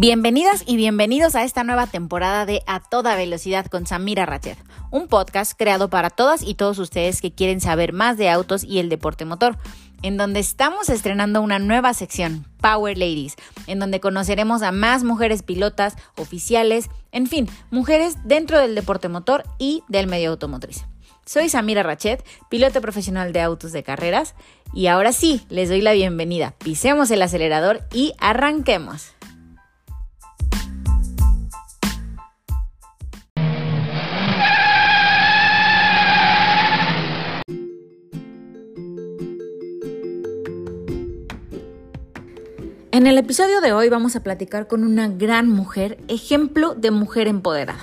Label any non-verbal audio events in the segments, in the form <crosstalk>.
Bienvenidas y bienvenidos a esta nueva temporada de A Toda Velocidad con Samira Rachet, un podcast creado para todas y todos ustedes que quieren saber más de autos y el deporte motor, en donde estamos estrenando una nueva sección, Power Ladies, en donde conoceremos a más mujeres pilotas, oficiales, en fin, mujeres dentro del deporte motor y del medio automotriz. Soy Samira Rachet, piloto profesional de autos de carreras, y ahora sí, les doy la bienvenida. Pisemos el acelerador y arranquemos. En el episodio de hoy vamos a platicar con una gran mujer, ejemplo de mujer empoderada.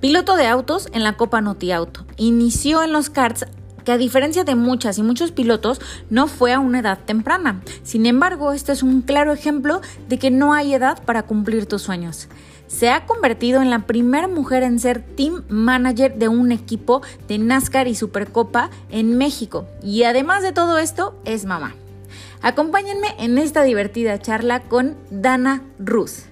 Piloto de autos en la Copa Noti Auto. Inició en los karts que a diferencia de muchas y muchos pilotos no fue a una edad temprana. Sin embargo, este es un claro ejemplo de que no hay edad para cumplir tus sueños. Se ha convertido en la primera mujer en ser team manager de un equipo de NASCAR y Supercopa en México. Y además de todo esto, es mamá. Acompáñenme en esta divertida charla con Dana Ruz.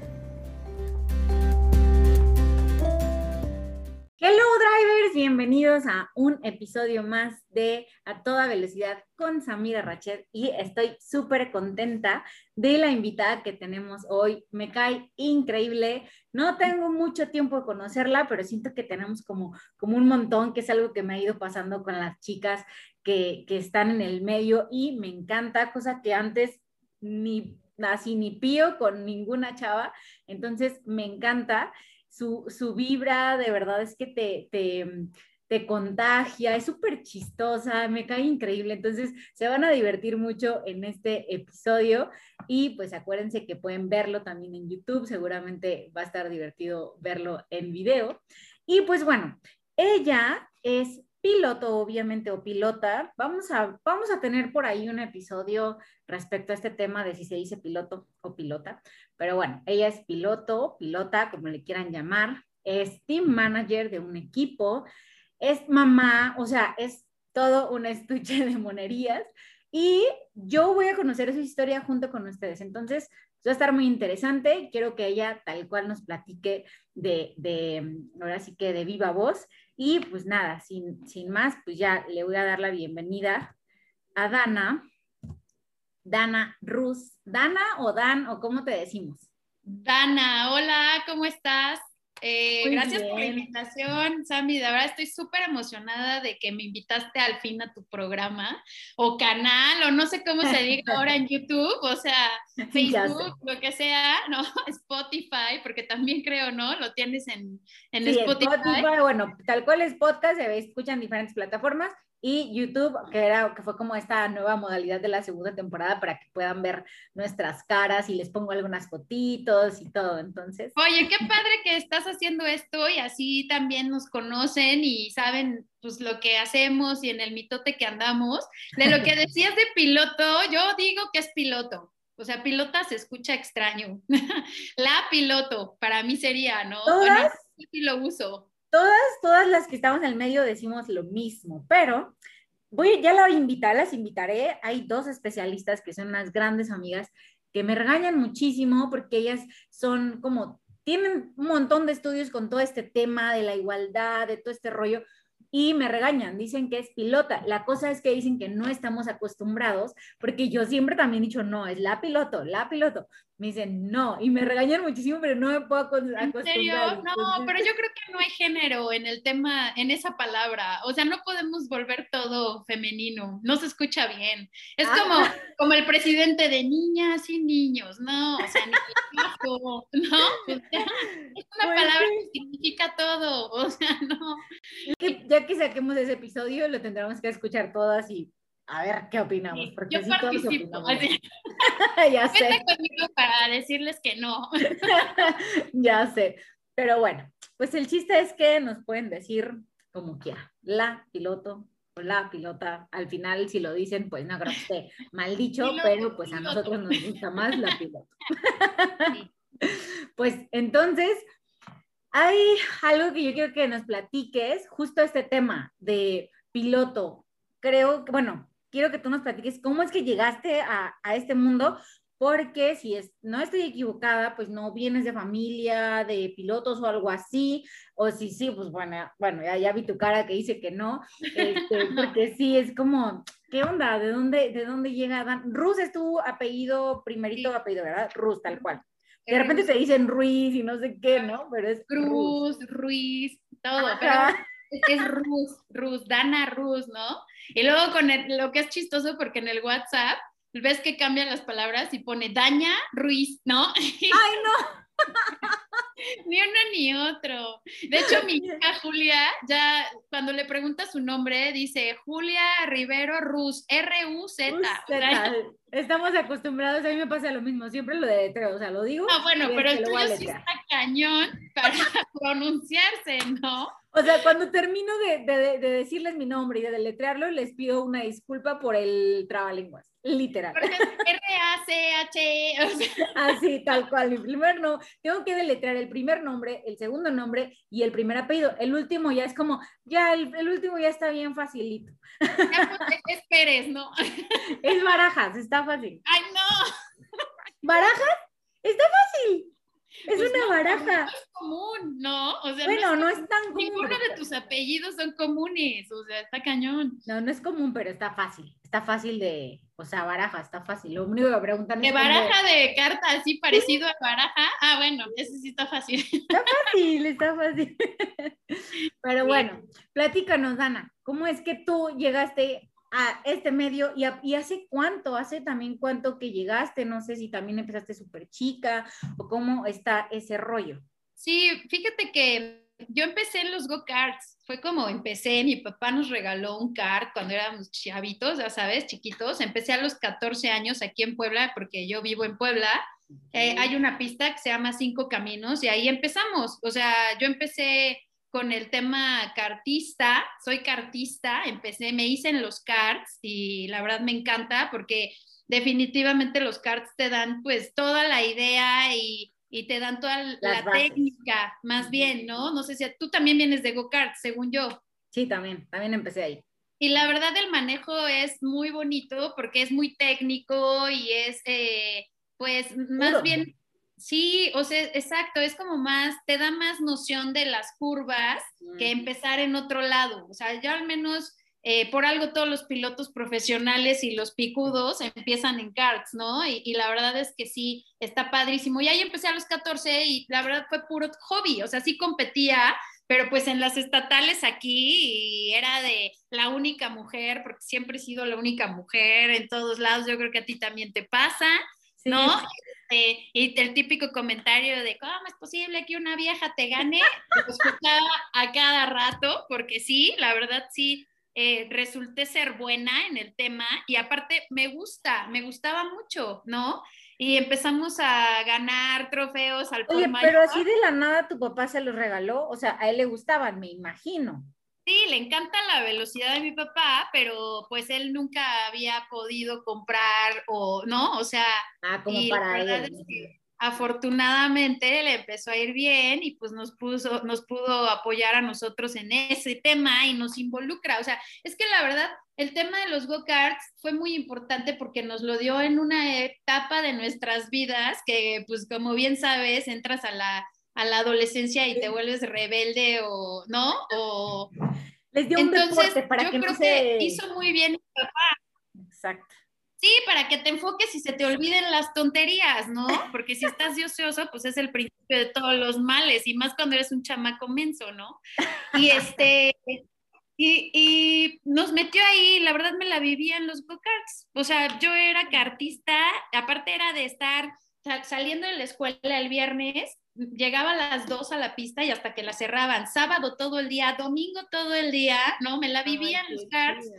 Hello drivers, bienvenidos a un episodio más de A Toda Velocidad con Samira Rachet y estoy súper contenta de la invitada que tenemos hoy. Me cae increíble. No tengo mucho tiempo de conocerla, pero siento que tenemos como, como un montón, que es algo que me ha ido pasando con las chicas que, están en el medio y me encanta, cosa que antes ni así ni pío con ninguna chava. Entonces me encanta su, su vibra, de verdad es que te, te, te contagia, es súper chistosa, me cae increíble. Entonces se van a divertir mucho en este episodio y pues acuérdense que pueden verlo también en YouTube, seguramente va a estar divertido verlo en video. Y pues bueno, ella es piloto, obviamente, o pilota, vamos a, vamos a tener por ahí un episodio respecto a este tema de si se dice piloto o pilota. Pero bueno, ella es piloto, pilota, como le quieran llamar, es team manager de un equipo, es mamá, o sea, es todo un estuche <laughs> de monerías. Y yo voy a conocer su historia junto con ustedes. Entonces, va a estar muy interesante. Quiero que ella tal cual nos platique de, de ahora sí que de viva voz y pues nada, sin, sin más, pues ya le voy a dar la bienvenida a Dana. Dana Ruz. ¿Dana o Dan o cómo te decimos? Dana, hola, ¿cómo estás? Eh, gracias por la invitación, Sammy. De verdad estoy súper emocionada de que me invitaste al fin a tu programa o canal o no sé cómo se diga <laughs> ahora en YouTube, o sea, Facebook, lo que sea, ¿no? <laughs> Spotify, porque también creo, ¿no? Lo tienes en, en Spotify. Spotify. Bueno, tal cual es podcast, se escuchan diferentes plataformas y YouTube, que, era, que fue como esta nueva modalidad de la segunda temporada para que puedan ver nuestras caras y les pongo algunas fotitos y todo, entonces. Oye, qué padre que estás haciendo esto y así también nos conocen y saben pues lo que hacemos y en el mitote que andamos. De lo que <laughs> decías de piloto, yo digo que es piloto. O sea, pilota se escucha extraño. <laughs> la piloto, para mí sería, ¿no? ¿Todas? sí lo uso todas, todas las que estamos en el medio decimos lo mismo, pero voy, ya la invitar, las invitaré. Hay dos especialistas que son unas grandes amigas que me regañan muchísimo porque ellas son como, tienen un montón de estudios con todo este tema de la igualdad, de todo este rollo, y me regañan, dicen que es pilota. La cosa es que dicen que no estamos acostumbrados, porque yo siempre también he dicho, no, es la piloto, la piloto. Me dicen, no, y me regañan muchísimo, pero no me puedo acostumbrar. ¿En serio? No, pero yo creo que no hay género en el tema, en esa palabra. O sea, no podemos volver todo femenino, no se escucha bien. Es ah. como, como el presidente de niñas y niños, no, o sea, ni <laughs> <laughs> ¿no? es una pues palabra que significa todo, o sea, <laughs> no. Ya que saquemos ese episodio, lo tendremos que escuchar todas y a ver qué opinamos. Porque yo participo. <laughs> ya sé. conmigo para decirles que no. ya sé. Pero bueno, pues el chiste es que nos pueden decir como quiera, la piloto o la pilota. Al final, si lo dicen, pues no creo que esté mal dicho, pero pues a nosotros nos gusta más la piloto. <laughs> pues entonces, hay algo que yo quiero que nos platiques, justo este tema de piloto. Creo que, bueno, quiero que tú nos platiques cómo es que llegaste a, a este mundo, porque si es, no estoy equivocada, pues no vienes de familia, de pilotos o algo así, o si sí, pues bueno, bueno, ya, ya vi tu cara que dice que no, este, <laughs> porque sí, es como, ¿qué onda? ¿De dónde, de dónde llega Dan? Rus es tu apellido, primerito apellido, ¿verdad? Rus, tal cual. De repente te dicen Ruiz y no sé qué, ¿no? Pero es Cruz, Ruiz, todo, pero es Rus, Rus, Dana Rus, ¿no? Y luego con lo que es chistoso porque en el WhatsApp ves que cambian las palabras y pone Daña Ruiz, ¿no? <laughs> Ay, no. <laughs> ni uno ni otro. De hecho, mi <laughs> hija Julia, ya cuando le pregunta su nombre, dice Julia Rivero Ruz, R-U-Z. <laughs> Estamos acostumbrados, a mí me pasa lo mismo, siempre lo de o sea, lo digo. Ah, bueno, pero el tuyo sí está cañón para pronunciarse, ¿no? O sea, cuando termino de, decirles mi nombre y de deletrearlo, les pido una disculpa por el trabalenguas, literal. R-A-C-H-E. <laughs> Así, tal cual. El primer no, tengo que deletrear el primer nombre, el segundo nombre y el primer apellido. El último ya es como, ya, el, último ya está bien facilito. es Pérez, ¿no? <laughs> Es Barajas, está fácil. ¡Ay, no! ¿Barajas? Está fácil. Es pues una baraja. No es común, ¿no? O sea, bueno, no es, tan común. Ninguno de tus apellidos son comunes, o sea, está cañón. No, no es común, pero está fácil. Está fácil de, o sea, baraja, está fácil. Lo único que preguntan es. ¿De baraja de carta así parecido a baraja? Ah, bueno, ese sí está fácil. Está fácil, está fácil. <laughs> Pero bueno, platícanos, Dana, ¿cómo es que tú llegaste a este medio y, y, hace cuánto, hace también cuánto que llegaste, no sé si también empezaste súper chica o cómo está ese rollo. Sí, fíjate que yo empecé en los go-karts, fue como empecé, mi papá nos regaló un kart cuando éramos chavitos, ya sabes, chiquitos, empecé a los 14 años aquí en Puebla, porque yo vivo en Puebla, eh, hay una pista que se llama Cinco Caminos y ahí empezamos, o sea, yo empecé con el tema cartista, soy cartista, empecé, me hice en los carts y la verdad me encanta porque definitivamente los carts te dan pues toda la idea y, te dan toda la técnica, más bien, ¿no? No sé si tú también vienes de go-kart, según yo. Sí, también, también empecé ahí. Y la verdad el manejo es muy bonito porque es muy técnico y es, eh, pues, más bien Sí, o sea, exacto, es como más, te da más noción de las curvas que empezar en otro lado. O sea, yo al menos, eh, por algo todos los pilotos profesionales y los picudos empiezan en karts, ¿no? Y, la verdad es que sí, está padrísimo. Y ahí empecé a los 14 y la verdad fue puro hobby, o sea, sí competía, pero pues en las estatales aquí era de la única mujer, porque siempre he sido la única mujer en todos lados, yo creo que a ti también te pasa. ¿No? Este, y el típico comentario de cómo es posible que una vieja te gane, lo escuchaba a cada rato, porque sí, la verdad sí, eh, resulté ser buena en el tema y aparte me gusta, me gustaba mucho, ¿no? Y empezamos a ganar trofeos al Oye, pero así de la nada tu papá se los regaló, o sea, a él le gustaban, me imagino. Sí, le encanta la velocidad de mi papá, pero pues él nunca había podido comprar o, ¿no? O sea, ah, como para él. afortunadamente le empezó a ir bien y pues nos puso, nos pudo apoyar a nosotros en ese tema y nos involucra. O sea, es que la verdad, el tema de los go-karts fue muy importante porque nos lo dio en una etapa de nuestras vidas que pues como bien sabes, entras a la a la adolescencia y te vuelves rebelde o no o les dio un Entonces, para yo creo que hizo muy bien mi papá. Exacto. Sí, para que te enfoques y se te olviden las tonterías, ¿no? Porque si estás ocioso, pues es el principio de todos los males, y más cuando eres un chamaco menso, ¿no? Y este, y, y, nos metió ahí, la verdad me la vivía en los go-karts. O sea, yo era cartista, aparte era de estar saliendo de la escuela el viernes llegaba a las dos a la pista y hasta que la cerraban, sábado todo el día, domingo todo el día, ¿no? Me la vivía en los karts.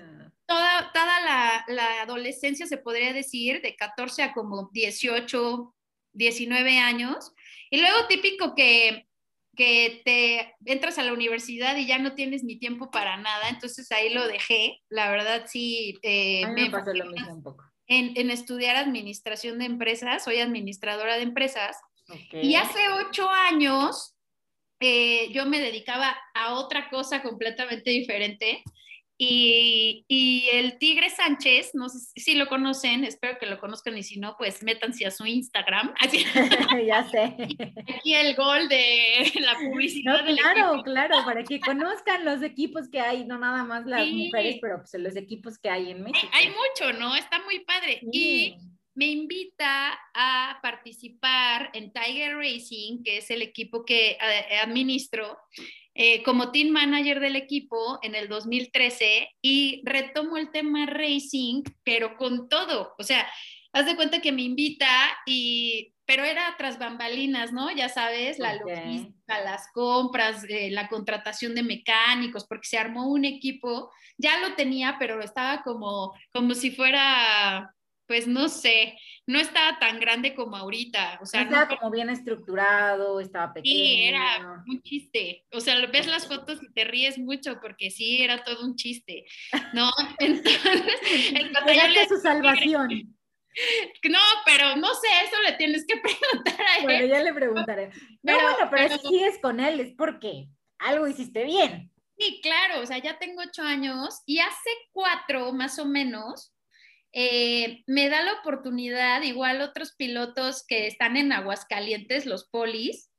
Toda, toda la, la, adolescencia, se podría decir, de 14 a como 18, 19 años. Y luego típico que, que te entras a la universidad y ya no tienes ni tiempo para nada, entonces ahí lo dejé. La verdad sí. Eh, me, pasó lo mismo un poco. En, en estudiar administración de empresas, soy administradora de empresas y hace ocho años eh, yo me dedicaba a otra cosa completamente diferente Y, y, el Tigre Sánchez, no sé si lo conocen, espero que lo conozcan y si no, pues métanse a su Instagram. <laughs> <laughs> ya sé. Aquí el gol de la publicidad. No, claro, claro, para que conozcan los equipos que hay, no nada más las mujeres, pero pues los equipos que hay en México. Hay, mucho, ¿no? Está muy padre. Y me invita a participar en Tiger Racing, que es el equipo que eh, administro, eh, como team manager del equipo en el 2013 y retomo el tema racing, pero con todo. O sea, haz de cuenta que me invita y, pero era tras bambalinas, ¿no? Ya sabes, la logística, las compras, eh, la contratación de mecánicos, porque se armó un equipo, ya lo tenía, pero estaba como, como si fuera pues no sé, no estaba tan grande como ahorita. O sea, estaba como bien estructurado, estaba pequeño. Sí, era un chiste. O sea, ves las fotos y te ríes mucho porque sí, era todo un chiste. ¿No? <laughs> Entonces, su salvación. No, pero no sé, eso le tienes que <laughs> preguntar a él. Bueno, ya le preguntaré. No, bueno, pero, si sigues con él es porque algo hiciste bien. Sí, claro, o sea, ya tengo ocho años y hace cuatro más o menos eh, me da la oportunidad, igual otros pilotos que están en Aguascalientes, los polis,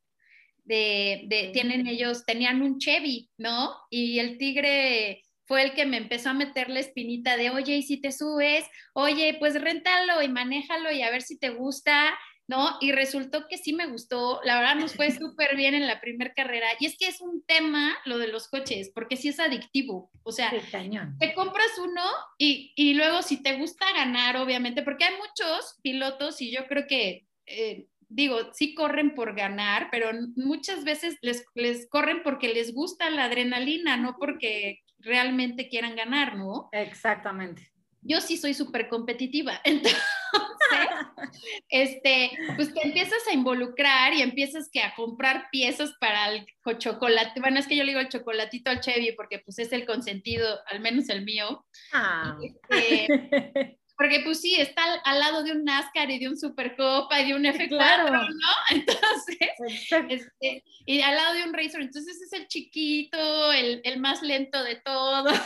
de, tienen ellos, tenían un Chevy, ¿no? Y el tigre fue el que me empezó a meter la espinita de, oye, ¿y si te subes? Oye, pues réntalo y manéjalo y a ver si te gusta. ¿No? Y resultó que sí me gustó, la verdad nos fue súper bien en la primera carrera. Y es que es un tema lo de los coches, porque sí es adictivo. O sea, te compras uno y, y, luego si te gusta ganar, obviamente, porque hay muchos pilotos y yo creo que... Eh, digo, sí corren por ganar, pero muchas veces les, les corren porque les gusta la adrenalina, no porque realmente quieran ganar, ¿no? Exactamente yo sí soy súper competitiva. <laughs> Entonces, <laughs> este, pues te empiezas a involucrar y empiezas que a comprar piezas para el chocolate. Bueno, es que yo le digo el chocolatito al Chevy porque pues es el consentido, al menos el mío. Ah. Este, <laughs> porque pues sí, está al, lado de un NASCAR y de un Supercopa y de un F4, ¿no? <laughs> Entonces, este, y al lado de un Racer, entonces es el chiquito, el, el más lento de todos.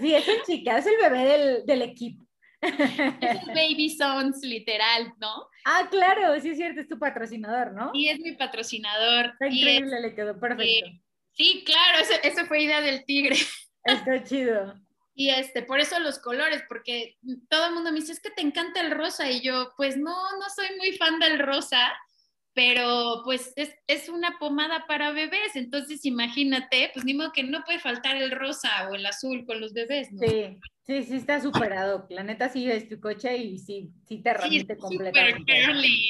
Sí, es el chica, es el bebé del, del equipo. Es el Baby Sons, literal, ¿no? Ah, claro, sí es cierto, es tu patrocinador, ¿no? Sí, es mi patrocinador. Está increíble, le quedó perfecto. sí, claro, eso, fue idea del tigre. <laughs> Está chido. Y este, por eso los colores, porque todo el mundo me dice, es que te encanta el rosa, y yo, pues no, no soy muy fan del rosa, pero pues es, una pomada para bebés, entonces imagínate, pues ni modo que no puede faltar el rosa o el azul con los bebés, ¿no? Sí, sí, sí está superado, la neta sí es tu coche y sí, sí te remite sí, completamente.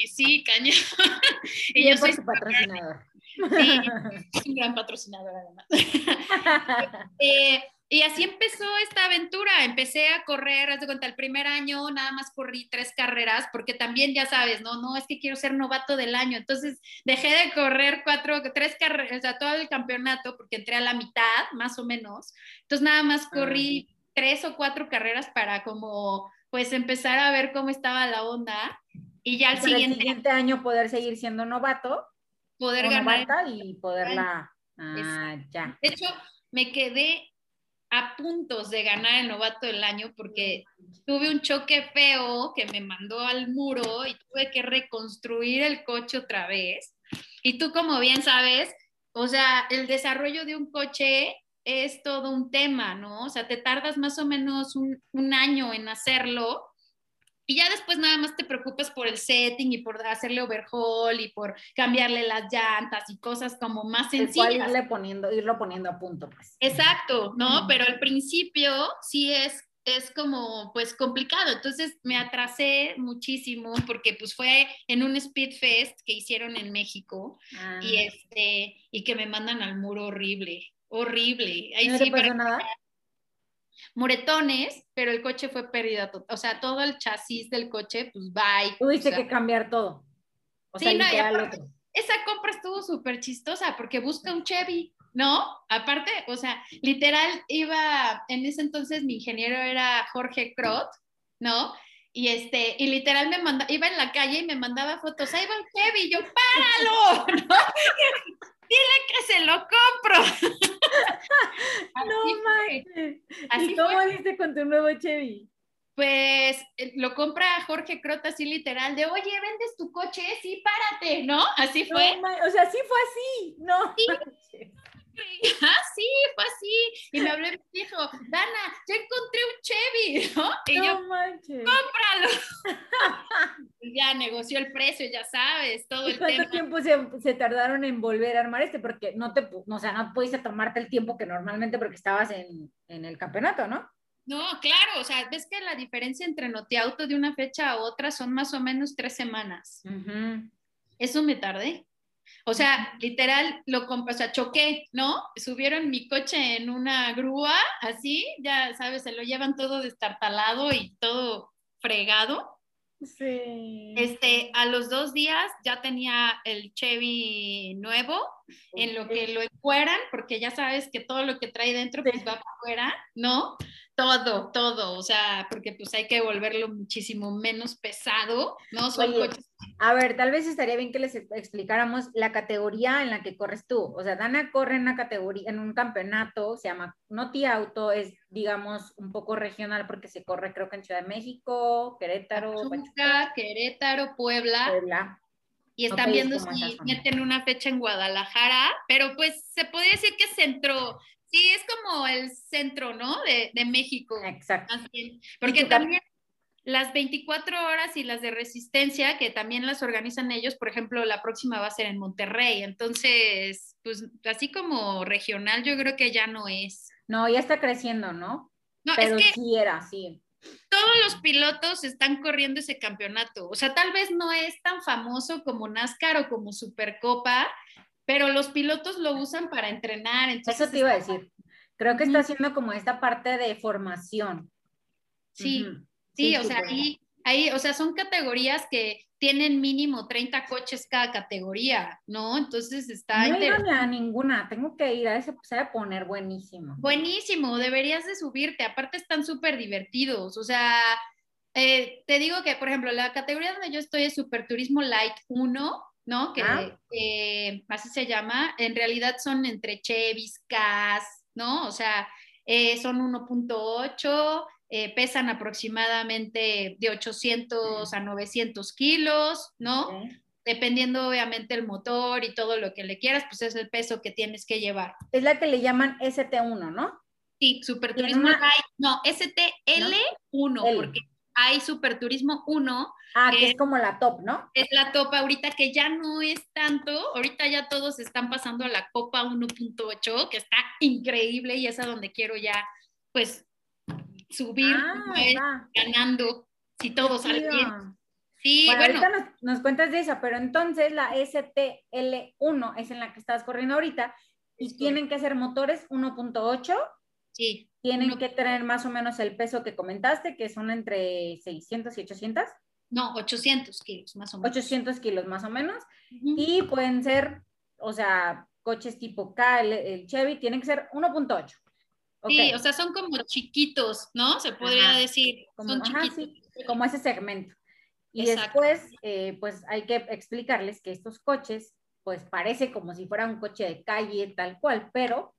Sí, cañón. <laughs> y, yo soy su patrocinador. Sí, un gran patrocinador además. <laughs> <laughs> eh, y así empezó esta aventura. Empecé a correr, haz de cuenta, el primer año nada más corrí tres carreras, porque también ya sabes, no, no, es que quiero ser novato del año. Entonces dejé de correr cuatro, tres carreras, o sea, todo el campeonato, porque entré a la mitad, más o menos. Entonces nada más corrí tres o cuatro carreras para como, pues empezar a ver cómo estaba la onda. Y ya al siguiente, el siguiente año poder seguir siendo novato. Poder ganar. Y poderla... Ah, ya. De hecho, me quedé a puntos de ganar el novato del año porque tuve un choque feo que me mandó al muro y tuve que reconstruir el coche otra vez. Y tú como bien sabes, o sea, el desarrollo de un coche es todo un tema, ¿no? O sea, te tardas más o menos un, un año en hacerlo y ya después nada más te preocupas por el setting y por hacerle overhaul y por cambiarle las llantas y cosas como más sencillas. irle poniendo, irlo poniendo a punto, pues. Exacto, ¿no? Pero al principio sí es, es como, pues, complicado. Entonces me atrasé muchísimo porque, pues, fue en un Speed Fest que hicieron en México y, ah. este, y que me mandan al muro horrible, horrible. Ahí ¿No sí, te nada? Moretones, pero el coche fue pérdida. O sea, todo el chasis del coche, pues bye. Tuviste que cambiar todo. O sí, no, esa compra estuvo súper chistosa porque busca un Chevy, ¿no? Aparte, o sea, literal iba, en ese entonces mi ingeniero era Jorge Crot, ¿no? Y este, y literal me mandaba, iba en la calle y me mandaba fotos, ahí va el Chevy, yo, ¡páralo! <laughs> ¿no? Dile que se lo compro. <laughs> no manches. ¿Y cómo viste con tu nuevo Chevy? Pues eh, lo compra Jorge Crota así literal, de oye, vendes tu coche, sí, párate, ¿no? Así fue. o sea, sí fue así, no. Sí. <laughs> Ah, sí, fue así. Y me habló y me dijo, Dana, ya encontré un Chevy, <laughs> ¿no? Y no yo, manches. cómpralo. Y ya negoció el precio, ya sabes, todo el ¿Cuánto tema. tiempo se, se, tardaron en volver a armar este? Porque no te, o sea, no pudiste tomarte el tiempo que normalmente porque estabas en, en el campeonato, ¿no? No, claro, o sea, ves que la diferencia entre noteauto de una fecha a otra son más o menos tres semanas. Uh -huh. Eso me tardé. O sea, literal, lo o sea, choqué, ¿no? Subieron mi coche en una grúa, así, ya sabes, se lo llevan todo destartalado y todo fregado. Sí. Este, a los dos días ya tenía el Chevy nuevo, en lo que lo encueran, porque ya sabes que todo lo que trae dentro pues va para afuera, ¿no? Todo, todo, o sea, porque pues hay que volverlo muchísimo menos pesado, ¿no? Son Oye, coches. A ver, tal vez estaría bien que les explicáramos la categoría en la que corres tú. O sea, Dana corre en una categoría, en un campeonato, se llama Noti Auto, es, digamos, un poco regional porque se corre, creo que en Ciudad de México, Querétaro, Pachuca, Querétaro, Puebla. Puebla. Y están viendo si meten una fecha en Guadalajara, pero pues se podría decir que centro, sí, es como el centro, ¿no? De, de México. Exacto. Porque también las 24 horas y las de resistencia, que también las organizan ellos, por ejemplo, la próxima va a ser en Monterrey. Entonces, pues así como regional, yo creo que ya no es. No, ya está creciendo, ¿no? No, Pero es que sí era, sí. todos los pilotos están corriendo ese campeonato. O sea, tal vez no es tan famoso como NASCAR o como Supercopa, pero los pilotos lo usan para entrenar. Entonces Eso te iba a decir. Creo que está haciendo como esta parte de formación. Sí, uh -huh. sí, sí, o sea, ahí, ahí, o sea, son categorías que tienen mínimo 30 coches cada categoría, ¿no? Entonces está... No ido a ninguna, tengo que ir a ese, se va a poner buenísimo. Buenísimo, deberías de subirte, aparte están súper divertidos, o sea, eh, te digo que, por ejemplo, la categoría donde yo estoy es Super Turismo Light 1, ¿no? Que ah. eh, así se llama, en realidad son entre Chevys, Cas, ¿no? O sea, eh, son 1.8, eh, pesan aproximadamente de 800 a 900 kilos, ¿no? Okay. Dependiendo obviamente el motor y todo lo que le quieras, pues es el peso que tienes que llevar. Es la que le llaman ST1, ¿no? Sí, Superturismo una... No, STL1, ¿No? porque hay Superturismo 1. Ah, que, que es como la top, ¿no? Es la top ahorita que ya no es tanto, ahorita ya todos están pasando a la Copa 1.8, que está increíble y es a donde quiero ya, pues, subir ah, ganando, si todo sale bien. Sí, bueno, bueno. ahorita nos, nos, cuentas de esa, pero entonces la STL1 es en la que estás corriendo ahorita y sí. tienen que ser motores 1.8. Sí. Tienen uno... que tener más o menos el peso que comentaste, que son entre 600 y 800. No, 800 kilos más o menos. 800 kilos más o menos. Uh -huh. Y pueden ser, o sea, coches tipo K, el, el Chevy, tienen que ser 1.8. Okay. Sí, o sea, son como chiquitos, ¿no? Se podría ajá, decir. Como, son ajá, chiquitos. Sí, como ese segmento. Y Exacto. después, eh, pues hay que explicarles que estos coches, pues parece como si fuera un coche de calle tal cual, pero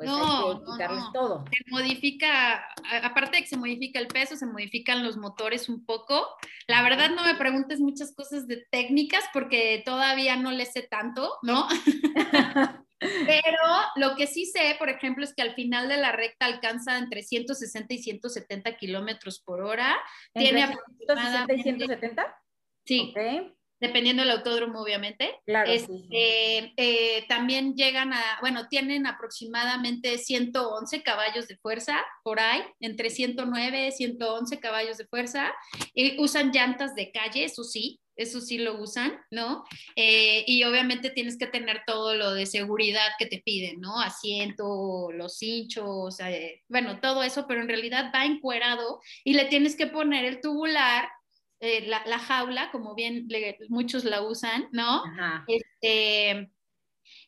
pues no, hay que no, no. todo. Se modifica, aparte de que se modifica el peso, se modifican los motores un poco. La verdad no me preguntes muchas cosas de técnicas porque todavía no le sé tanto, ¿no? <laughs> Pero lo que sí sé, por ejemplo, es que al final de la recta alcanza entre 160 y 170 kilómetros por hora. ¿Entre Tiene 160 y 170? Sí. Okay. Dependiendo del autódromo, obviamente. Claro. Este, sí, sí. Eh, eh, también llegan a, bueno, tienen aproximadamente 111 caballos de fuerza por ahí, entre 109 111 caballos de fuerza. Y usan llantas de calle, eso sí, eso sí lo usan, ¿no? Eh, y obviamente tienes que tener todo lo de seguridad que te piden, ¿no? Asiento, los hinchos, eh, bueno, todo eso, pero en realidad va encuerado y le tienes que poner el tubular, eh, la, la, jaula, como bien le, muchos la usan, ¿no? Ajá. Este,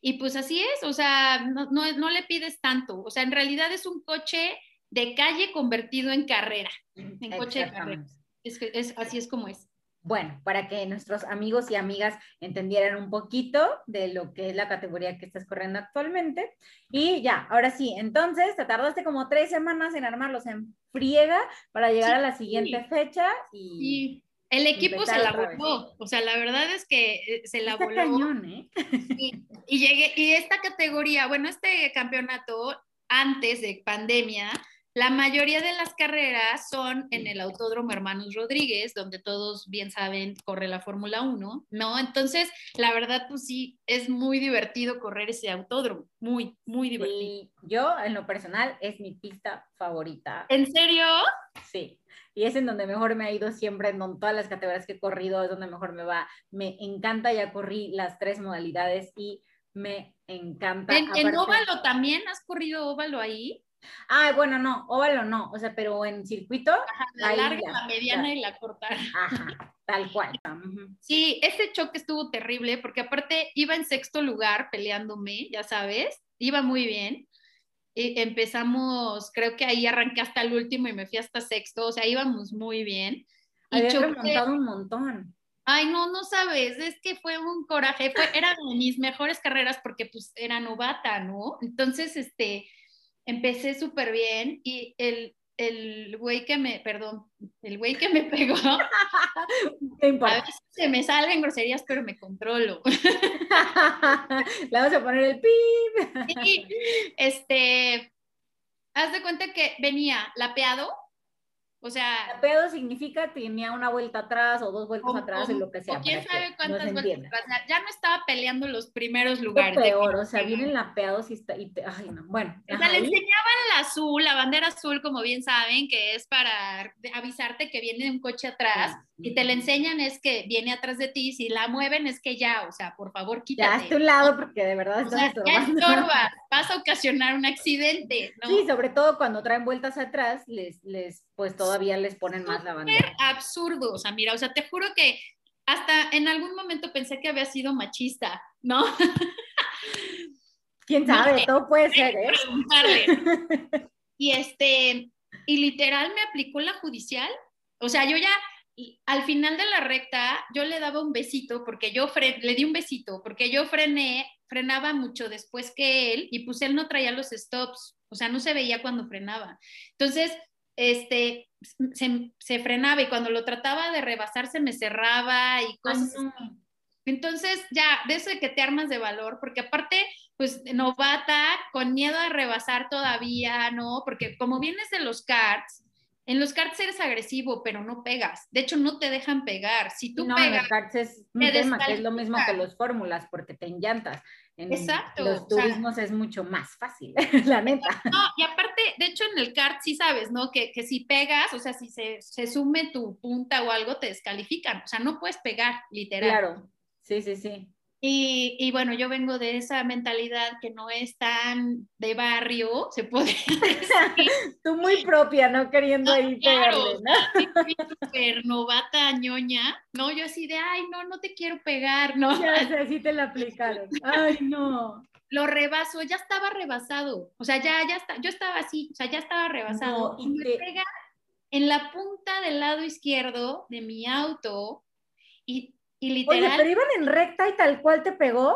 y pues así es, o sea, no, no, no le pides tanto, o sea, en realidad es un coche de calle convertido en carrera, en coche de carrera. Es, es, así es como es. Bueno, para que nuestros amigos y amigas entendieran un poquito de lo que es la categoría que estás corriendo actualmente. Y ya, ahora sí, entonces te tardaste como tres semanas en armarlos en friega para llegar a la siguiente fecha y... El equipo se la voló, o sea, la verdad es que eh, se la voló. Cañón, ¿eh? y, llegué, y esta categoría, bueno, este campeonato antes de pandemia, la mayoría de las carreras son en el Autódromo Hermanos Rodríguez, donde todos bien saben corre la Fórmula 1, ¿no? Entonces, la verdad, pues sí, es muy divertido correr ese autódromo, muy, muy divertido. Y yo, en lo personal, es mi pista favorita. ¿En serio? Sí y es en donde mejor me ha ido siempre, en todas las categorías que he corrido es donde mejor me va. Me encanta, ya corrí las tres modalidades y me encanta. ¿En, ¿en óvalo también has corrido óvalo ahí? Ah, bueno, no, óvalo no, o sea, pero en circuito. la larga, la mediana y la corta. Ajá, tal cual. <laughs> Sí, ese choque estuvo terrible porque aparte iba en sexto lugar peleándome, ya sabes, iba muy bien empezamos, creo que ahí arranqué hasta el último y me fui hasta sexto, o sea, íbamos muy bien. Y remontado un montón. Ay, no, no sabes, es que fue un coraje, fue, eran mis mejores carreras porque pues era novata, ¿no? Entonces, este, empecé súper bien y el, el güey que me, perdón, el güey que me <laughs> pegó, <laughs> a veces se me salen groserías, pero me controlo. <laughs> Le vamos a poner el pip. este, haz de cuenta que venía lapeado, o sea. pedo significa tenía una vuelta atrás o dos vueltas atrás o, lo que sea. quién sabe cuántas vueltas atrás. Ya no estaba peleando los primeros lugares. peor, o sea, vienen lapeados y, está, y ay, no, bueno. O sea, le enseñaban la azul, la bandera azul, como bien saben, que es para avisarte que viene un coche atrás. Y te la enseñan es que viene atrás de ti, si la mueven es que ya, o sea, por favor, quítate. Ya a un lado porque de verdad estás o Ya estorba, vas a ocasionar un accidente, ¿no? Sí, sobre todo cuando traen vueltas atrás, les, les pues todavía les ponen más la bandera. absurdo, o sea, mira, o sea, te juro que hasta en algún momento pensé que había sido machista, ¿no? <laughs> Quién sabe, todo puede ser, ¿eh? <laughs> Y este, y literal me aplicó la judicial. O sea, yo ya al final de la recta yo le daba un besito porque yo le di un besito porque yo frené, frenaba mucho después que él y pues él no traía los stops, o sea, no se veía cuando frenaba. Entonces, este, se, frenaba y cuando lo trataba de rebasar se me cerraba y cosas. Entonces, ya, de eso de que te armas de valor, porque aparte, pues novata, con miedo a rebasar todavía, ¿no? Porque como vienes de los karts, en los karts eres agresivo, pero no pegas. De hecho, no te dejan pegar. Si tú no, pegas. En los karts es un tema que es lo mismo que los fórmulas, porque te enllantas. En Exacto. Los turismos es mucho más fácil, <laughs> la neta. No, y aparte, de hecho, en el kart sí sabes, ¿no? Que, que si pegas, o sea, si se, se, sume tu punta o algo, te descalifican. O sea, no puedes pegar, literal. Claro, sí, sí, sí. Y, y, bueno, yo vengo de esa mentalidad que no es tan de barrio, se puede <laughs> decir. Tú muy propia, no queriendo ahí pegarle, ¿no? Súper novata, ñoña, ¿no? Yo así de, ay, no, no te quiero pegar, ¿no? Ya sé, sí te la aplicaron. <laughs> Ay, no. Lo rebaso, ya estaba rebasado, o sea, ya, ya está, yo estaba así, o sea, ya estaba rebasado. y me pega en la punta del lado izquierdo de mi auto y y literal. Oye, pero iban en recta y tal cual te pegó.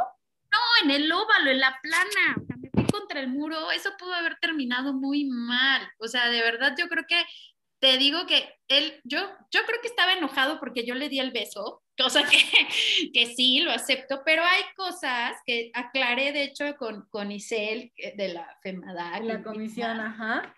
No, en el óvalo, en la plana. O sea, me fui contra el muro. Eso pudo haber terminado muy mal. O sea, de verdad, yo creo que te digo que él, yo, yo creo que estaba enojado porque yo le di el beso, cosa que, <laughs> que sí, lo acepto, pero hay cosas que aclaré, de hecho, con, con Isel de la FEMADAC. La comisión, ajá.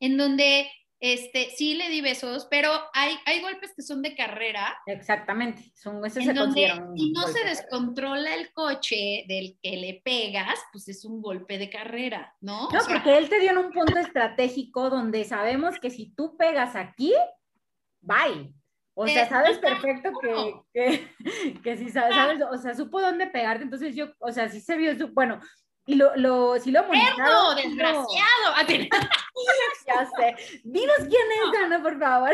En donde este, sí le di besos, pero hay, hay golpes que son de carrera. Exactamente, son esos se donde si no se descontrola el coche del que le pegas, pues es un golpe de carrera, ¿no? No, porque él te dio en un punto estratégico donde sabemos que si tú pegas aquí, bye. O sea, sabes perfecto que, que, <laughs> que si sabes, sabes, o sea, supo dónde pegarte, entonces yo, o sea, sí se vio, bueno, y lo, lo, si lo monitorearon. desgraciado! <laughs> ya sé. Dinos quién es, Ana, por favor.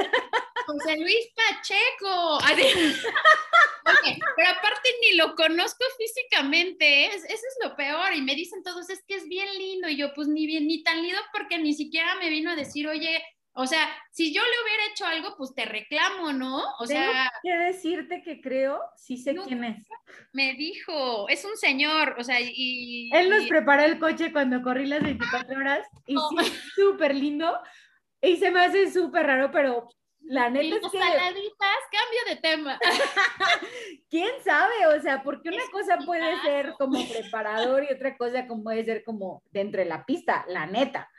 José Luis Pacheco. <laughs> pero aparte ni lo conozco físicamente, eso es lo peor. Y me dicen todos, es que es bien lindo. Y yo, pues ni bien, ni tan lindo porque ni siquiera me vino a decir, oye, O sea, si yo le hubiera hecho algo, pues te reclamo, ¿no? O Tengo sea, que decirte que decirte que creo, sí sé quién es. Me dijo, es un señor, o sea, y... Él nos preparó el coche cuando corrí las 24 horas y sí, es súper lindo y se me hace súper raro, pero la neta es que... saladitas, cambio de tema. <laughs> ¿Quién sabe? O sea, porque una cosa puede ser como preparador y otra cosa como puede ser como dentro de la pista, la neta.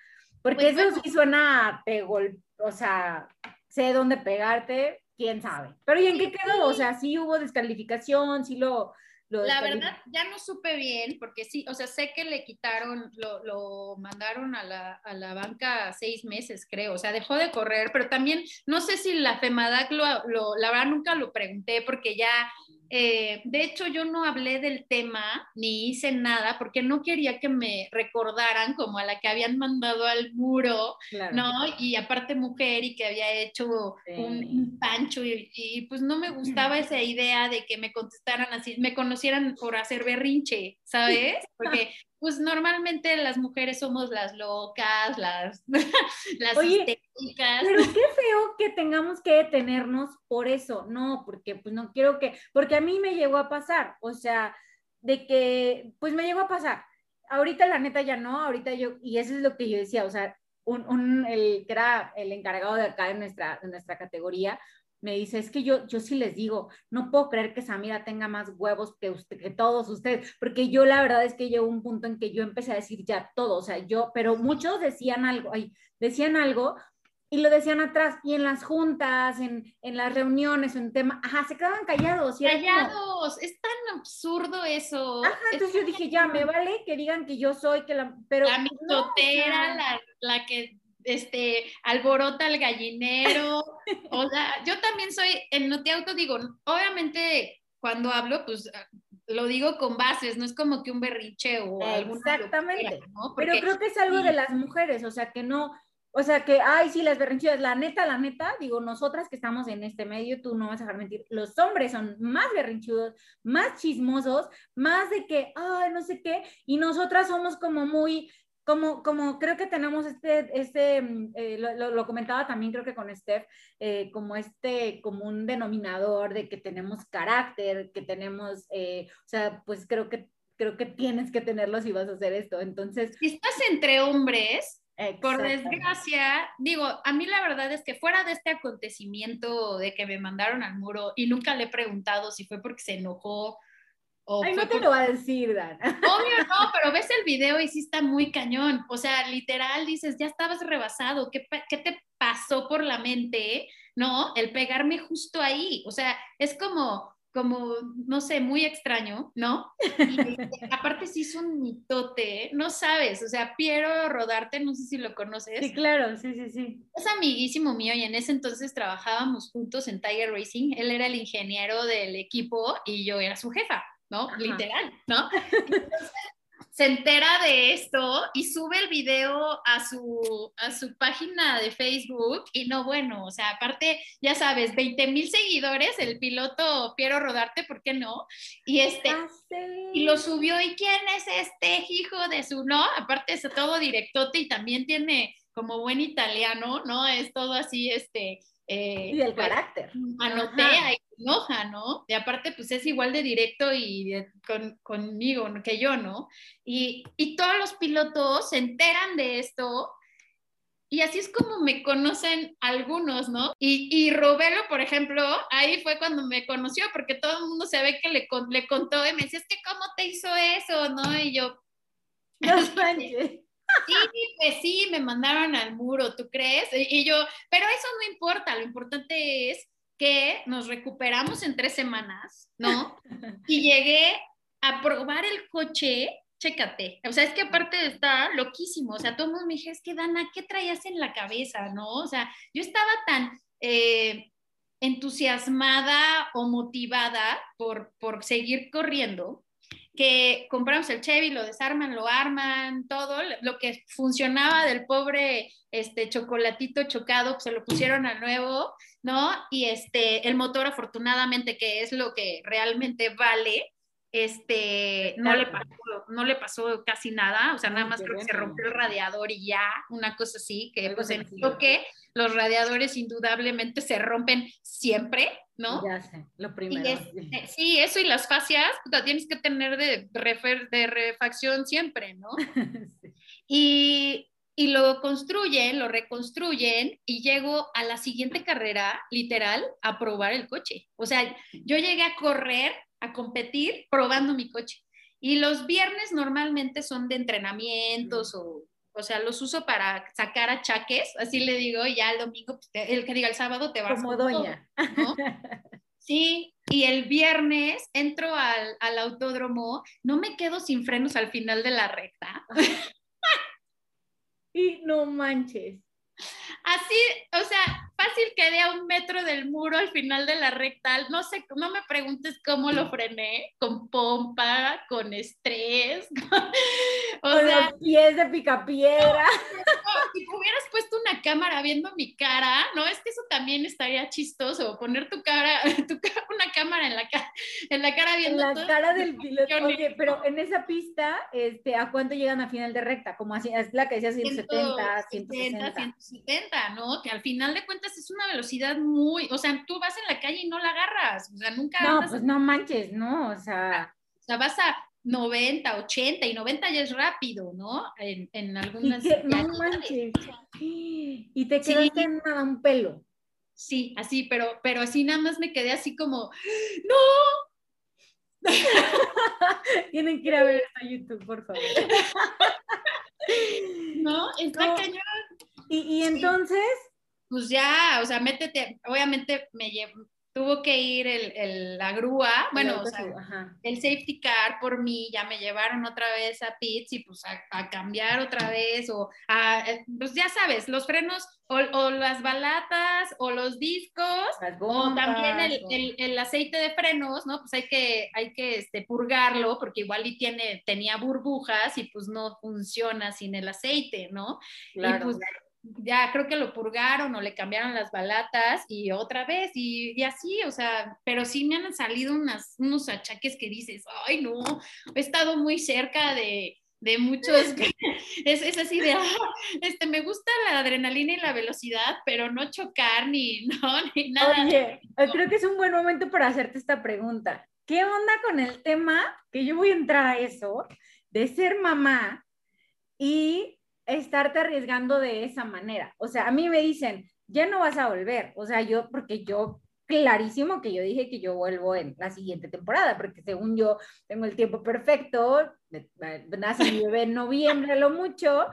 Porque pues eso sí suena te gol, o sea, sé dónde pegarte, quién sabe. Pero ¿y en qué quedó? O sea, sí hubo descalificación, sí lo, la verdad, ya no supe bien, porque sí, o sea, sé que le quitaron, lo, lo mandaron a la, a la, banca seis meses, creo, o sea, dejó de correr, pero también no sé si la FEMADAC lo, lo la verdad nunca lo pregunté, porque ya eh, de hecho, yo no hablé del tema ni hice nada porque no quería que me recordaran como a la que habían mandado al muro, ¿no? Y aparte mujer y que había hecho un, pancho y, pues no me gustaba esa idea de que me contestaran así, me conocieran por hacer berrinche, ¿sabes? <laughs> Porque pues normalmente las mujeres somos las locas, las, <laughs> las Oye, Pero qué feo que tengamos que detenernos por eso, no, porque pues no quiero que, porque a mí me llegó a pasar, o sea, de que, pues me llegó a pasar. Ahorita la neta ya no, ahorita yo, y eso es lo que yo decía, o sea, un, un el que era el encargado de acá de nuestra, de nuestra categoría, me dice, es que yo, yo sí les digo, no puedo creer que Samira tenga más huevos que, usted, que todos ustedes, porque yo la verdad es que llegó un punto en que yo empecé a decir ya todo, o sea, yo, pero muchos decían algo, ay, decían algo y lo decían atrás, y en las juntas, en, en las reuniones, en tema, ajá, se quedaban callados. callados, es tan absurdo eso. Ajá, entonces yo dije, ya, me vale que digan que yo soy, que la, pero... La mitotera, la, la que este, alborota al gallinero. <laughs> o sea, yo también soy, en Notiauto digo, obviamente cuando hablo, pues lo digo con bases, no es como que un berriche o algo Exactamente. Pero creo que es algo de las mujeres, o sea, que no, o sea, que, ay, sí, las berrinchudas, la neta, la neta, digo, nosotras que estamos en este medio, tú no vas a dejar mentir, los hombres son más berrinchudos, más chismosos, más de que, ay, no sé qué, y nosotras somos como muy, como, como creo que tenemos este, este mm, eh, lo, comentaba también creo que con Steph, eh, como este, como un denominador de que tenemos carácter, que tenemos, eh, o sea, pues creo que, creo que tienes que tenerlo si vas a hacer esto. Entonces... Si estás entre hombres, por desgracia, digo, a mí la verdad es que fuera de este acontecimiento de que me mandaron al muro y nunca le he preguntado si fue porque se enojó Ay, no te lo va a decir, Dan. Obvio no, <laughs> pero ves el video y sí está muy cañón. O sea, literal dices, ya estabas rebasado, ¿qué, qué te pasó por la mente, no? El pegarme justo ahí. O sea, es como, como, no sé, muy extraño, ¿no? Y aparte sí es un mitote, no sabes, o sea, Piero Rodarte, no sé si lo conoces. Sí, claro, sí, sí, sí. Es amiguísimo mío y en ese entonces trabajábamos juntos en Tiger Racing, él era el ingeniero del equipo y yo era su jefa. ¿No? Literal, ¿no? se entera de esto y sube el video a su, a su página de Facebook y no, bueno, o sea, aparte, ya sabes, 20 mil seguidores, el piloto Piero Rodarte, ¿por qué no? Y este, ah, y lo subió, ¿y quién es este hijo de su, no? Aparte es todo directote y también tiene como buen italiano, ¿no? Es todo así, este... Eh, y el pues, carácter. Manotea y enoja, ¿no? Y aparte, pues es igual de directo y con, conmigo que yo, ¿no? Y, y todos los pilotos se enteran de esto y así es como me conocen algunos, ¿no? Y, y Robelo, por ejemplo, ahí fue cuando me conoció, porque todo el mundo se ve que le, le contó y me decía, es que ¿cómo te hizo eso? ¿No? Y yo... <laughs> No Sí, pues sí, me mandaron al muro, ¿tú crees? Y yo, pero eso no importa, lo importante es que nos recuperamos en tres semanas, ¿no? <laughs> Y llegué a probar el coche, chécate, o sea, es que aparte está loquísimo, o sea, todo el mundo me dije, es que Dana, ¿qué traías en la cabeza, no? O sea, yo estaba tan eh, entusiasmada o motivada por, por seguir corriendo, que compramos el Chevy, lo desarman, lo arman, todo, lo que funcionaba del pobre este chocolatito chocado, se lo pusieron al nuevo, ¿no? Y este, el motor afortunadamente, que es lo que realmente vale, este, no le, pasó, no le pasó casi nada, o sea, nada más creo que se rompió el radiador y ya, una cosa así, que pues en que los radiadores indudablemente se rompen siempre, ¿no? Ya sé, lo primero. sí, eso y las fascias, la tienes que tener de, de refacción siempre, ¿no? <laughs> Y, y lo construyen, lo reconstruyen y llego a la siguiente carrera, literal, a probar el coche. O sea, yo llegué a correr, a competir probando mi coche. Y los viernes normalmente son de entrenamientos o, o sea, los uso para sacar achaques, así le digo, y ya el domingo, pues, el que diga el sábado te vas. Como doña. <laughs> Sí, y el viernes entro al, al autódromo, no me quedo sin frenos al final de la recta. <laughs> Y no manches. Así, o sea, fácil quedé a un metro del muro al final de la recta. No sé, no me preguntes cómo lo frené, con pompa, con estrés. <laughs> <laughs> o sea, los pies de picapiedra. si hubieras puesto una cámara viendo mi cara, ¿no? Es que eso también estaría chistoso, poner tu cara, <laughs> tu una cámara en la, cara, en la cara viendo. En la cara del piloto. Oye, pero en esa pista, este, ¿a cuánto llegan a final de recta? Como así, es la que decía 170, 160. 170, ¿no? Que al final de cuentas es una velocidad muy, o sea, tú vas en la calle y no la agarras, o sea, nunca. No, pues no manches, ¿no? O sea. O sea, vas a 90, 80 y 90 ya es rápido, ¿no? En, en algunas. Y no manches. Y te quedaste en nada un pelo. Sí, así, pero, pero así nada más me quedé así como, ¡No! <laughs> Tienen que ir a ver esto a YouTube, por favor. <laughs> no, está cañón. Y, y entonces, pues ya, o sea, métete, obviamente me llevo, tuvo que ir el, la grúa, bueno, o sea, el safety car por mí, ya me llevaron otra vez a pits y pues a, cambiar otra vez, o a, eh, pues ya sabes, los frenos o, las balatas o los discos, o también el, el, aceite de frenos, ¿no? Pues hay que, hay que este, purgarlo porque igual y tiene, tenía burbujas y pues no funciona sin el aceite, ¿no? Claro. Y pues ya creo que lo purgaron o le cambiaron las balatas y otra vez y, así, o sea, pero sí me han salido unas, unos achaques que dices, ay no, he estado muy cerca de, de muchos, <laughs> <laughs> es, es, así de, ah, este, me gusta la adrenalina y la velocidad, pero no chocar ni, <laughs> no, ni nada. Oye, creo que es un buen momento para hacerte esta pregunta. ¿Qué onda con el tema, que yo voy a entrar a eso, de ser mamá y estarte arriesgando de esa manera. O sea, a mí me dicen, ya no vas a volver. O sea, yo, porque yo, clarísimo que yo dije que yo vuelvo en la siguiente temporada, porque según yo tengo el tiempo perfecto, nace mi bebé en noviembre, lo mucho,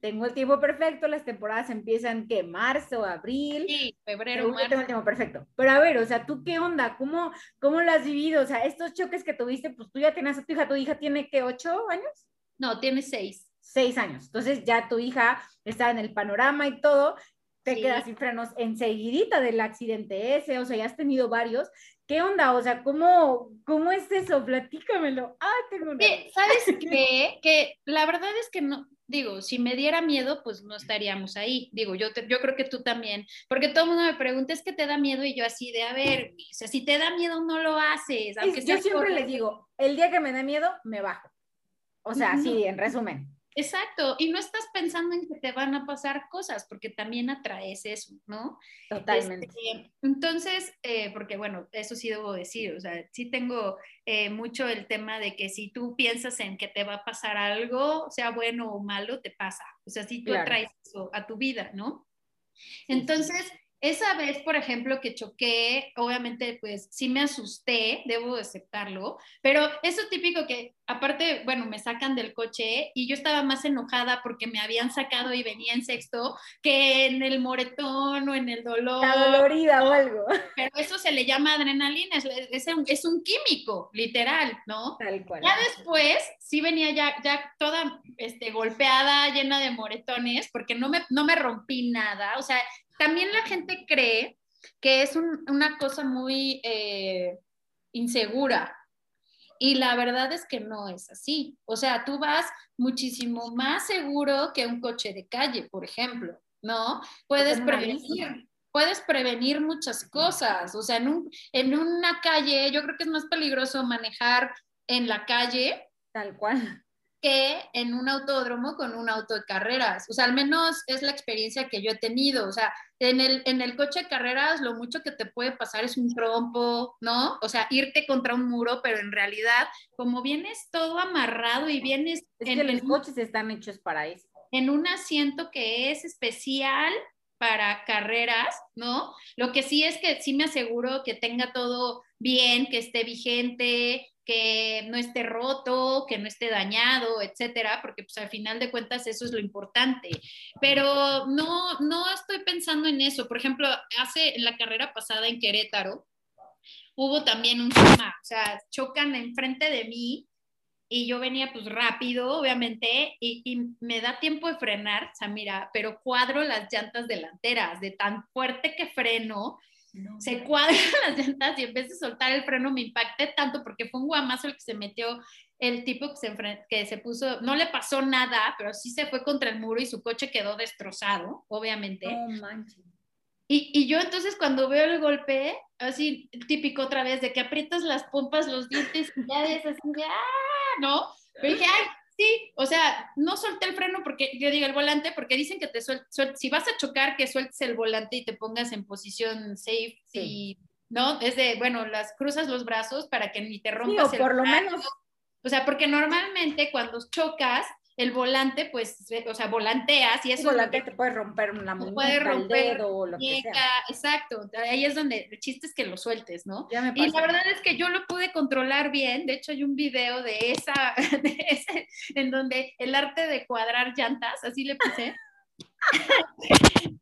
tengo el tiempo perfecto, las temporadas empiezan que marzo, abril, sí, febrero, marzo. tengo el tiempo perfecto. Pero a ver, o sea, ¿tú qué onda? ¿Cómo, ¿Cómo lo has vivido? O sea, estos choques que tuviste, pues tú ya tienes a tu hija, ¿tu hija tiene que ocho años? No, tiene seis seis años. Entonces ya tu hija está en el panorama y todo, te quedas sin frenos enseguidita del accidente ese, o sea, ya has tenido varios. ¿Qué onda? O sea, ¿cómo, cómo es eso? Platícamelo. Ah, tengo una... ¿Sabes <laughs> qué? Que la verdad es que no, digo, si me diera miedo, pues no estaríamos ahí. Digo, yo, yo creo que tú también, porque todo el mundo me pregunta, ¿es que te da miedo? Y yo así de, a ver, o sea, si te da miedo, no lo haces. Aunque yo siempre les digo, el día que me da miedo, me bajo. O sea, sí, en resumen. Exacto, y no estás pensando en que te van a pasar cosas, porque también atraes eso, ¿no? Totalmente. Este, entonces, eh, porque bueno, eso sí debo decir, o sea, sí tengo eh, mucho el tema de que si tú piensas en que te va a pasar algo, sea bueno o malo, te pasa. O sea, si tú atraes eso a tu vida, ¿no? Entonces, esa vez, por ejemplo, que choqué, obviamente, pues sí me asusté, debo aceptarlo, pero eso típico que, aparte, bueno, me sacan del coche y yo estaba más enojada porque me habían sacado y venía en sexto que en el moretón o en el dolor. Está dolorida o algo. Pero eso se le llama adrenalina, es, es, un, químico, literal, ¿no? Tal cual. Ya después, sí venía ya, ya toda este, golpeada, llena de moretones, porque no me, no me rompí nada, o sea, también la gente cree que es una cosa muy eh, insegura. Y la verdad es que no es así. O sea, tú vas muchísimo más seguro que un coche de calle, por ejemplo, ¿no? Puedes prevenir, puedes prevenir muchas cosas. O sea, en, un, en una calle yo creo que es más peligroso manejar en la calle. Tal cual que en un autódromo con un auto de carreras. O sea, al menos es la experiencia que yo he tenido. O sea, en el, en el coche de carreras lo mucho que te puede pasar es un trompo, ¿no? O sea, irte contra un muro, pero en realidad, como vienes todo amarrado y vienes... Es en, que los coches están hechos para eso. En un asiento que es especial para carreras, ¿no? Lo que sí es que sí me aseguro que tenga todo bien, que esté vigente, que no esté roto, que no esté dañado, etcétera, porque pues al final de cuentas eso es lo importante. Pero no, no estoy pensando en eso. Por ejemplo, hace en la carrera pasada en Querétaro, hubo también un tema, o sea, chocan enfrente de mí y yo venía pues rápido, obviamente, y, y, me da tiempo de frenar, Samira, pero cuadro las llantas delanteras, de tan fuerte que freno, se cuadran <laughs> las llantas y en vez de soltar el freno me impacté tanto porque fue un guamazo el que se metió el tipo que se, que se puso, no le pasó nada, pero sí se fue contra el muro y su coche quedó destrozado, obviamente. Y, y, yo entonces cuando veo el golpe, así típico otra vez, de que aprietas las pompas, los dientes, y ya es así, ya, ¡ah! ¿no? Pero dije, ay, Sí, o sea, no solté el freno porque yo digo el volante, porque dicen que te sueltes, si vas a chocar, que sueltes el volante y te pongas en posición safe, y, ¿no? Es de, bueno, las cruzas los brazos para que ni te rompas sí, o por lo menos. O sea, porque normalmente cuando chocas, el volante, pues, o sea, volanteas y eso. El volante te puede romper la muñeca, puede romper el dedo o lo que sea. Exacto, ahí es donde el chiste es que lo sueltes, ¿no? y la verdad es que yo lo pude controlar bien, de hecho hay un video de esa, <laughs> de ese, en donde el arte de cuadrar llantas, así le puse. <laughs>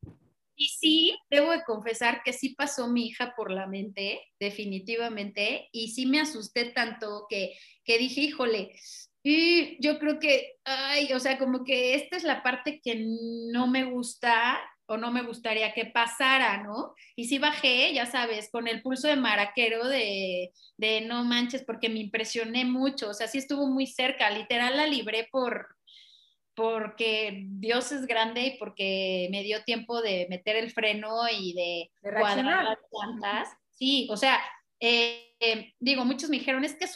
y sí, debo de confesar que sí pasó mi hija por la mente, definitivamente, y sí me asusté tanto que, que dije, híjole, y yo creo que, ay, o sea, como que esta es la parte que no me gusta o no me gustaría que pasara, ¿no? Y sí bajé, ya sabes, con el pulso de maraquero de, de no manches, porque me impresioné mucho, o sea, sí estuvo muy cerca, literal la libré por, porque Dios es grande y porque me dio tiempo de meter el freno y de, de cuadrar las plantas. Sí, o sea, eh, digo, muchos me dijeron, es que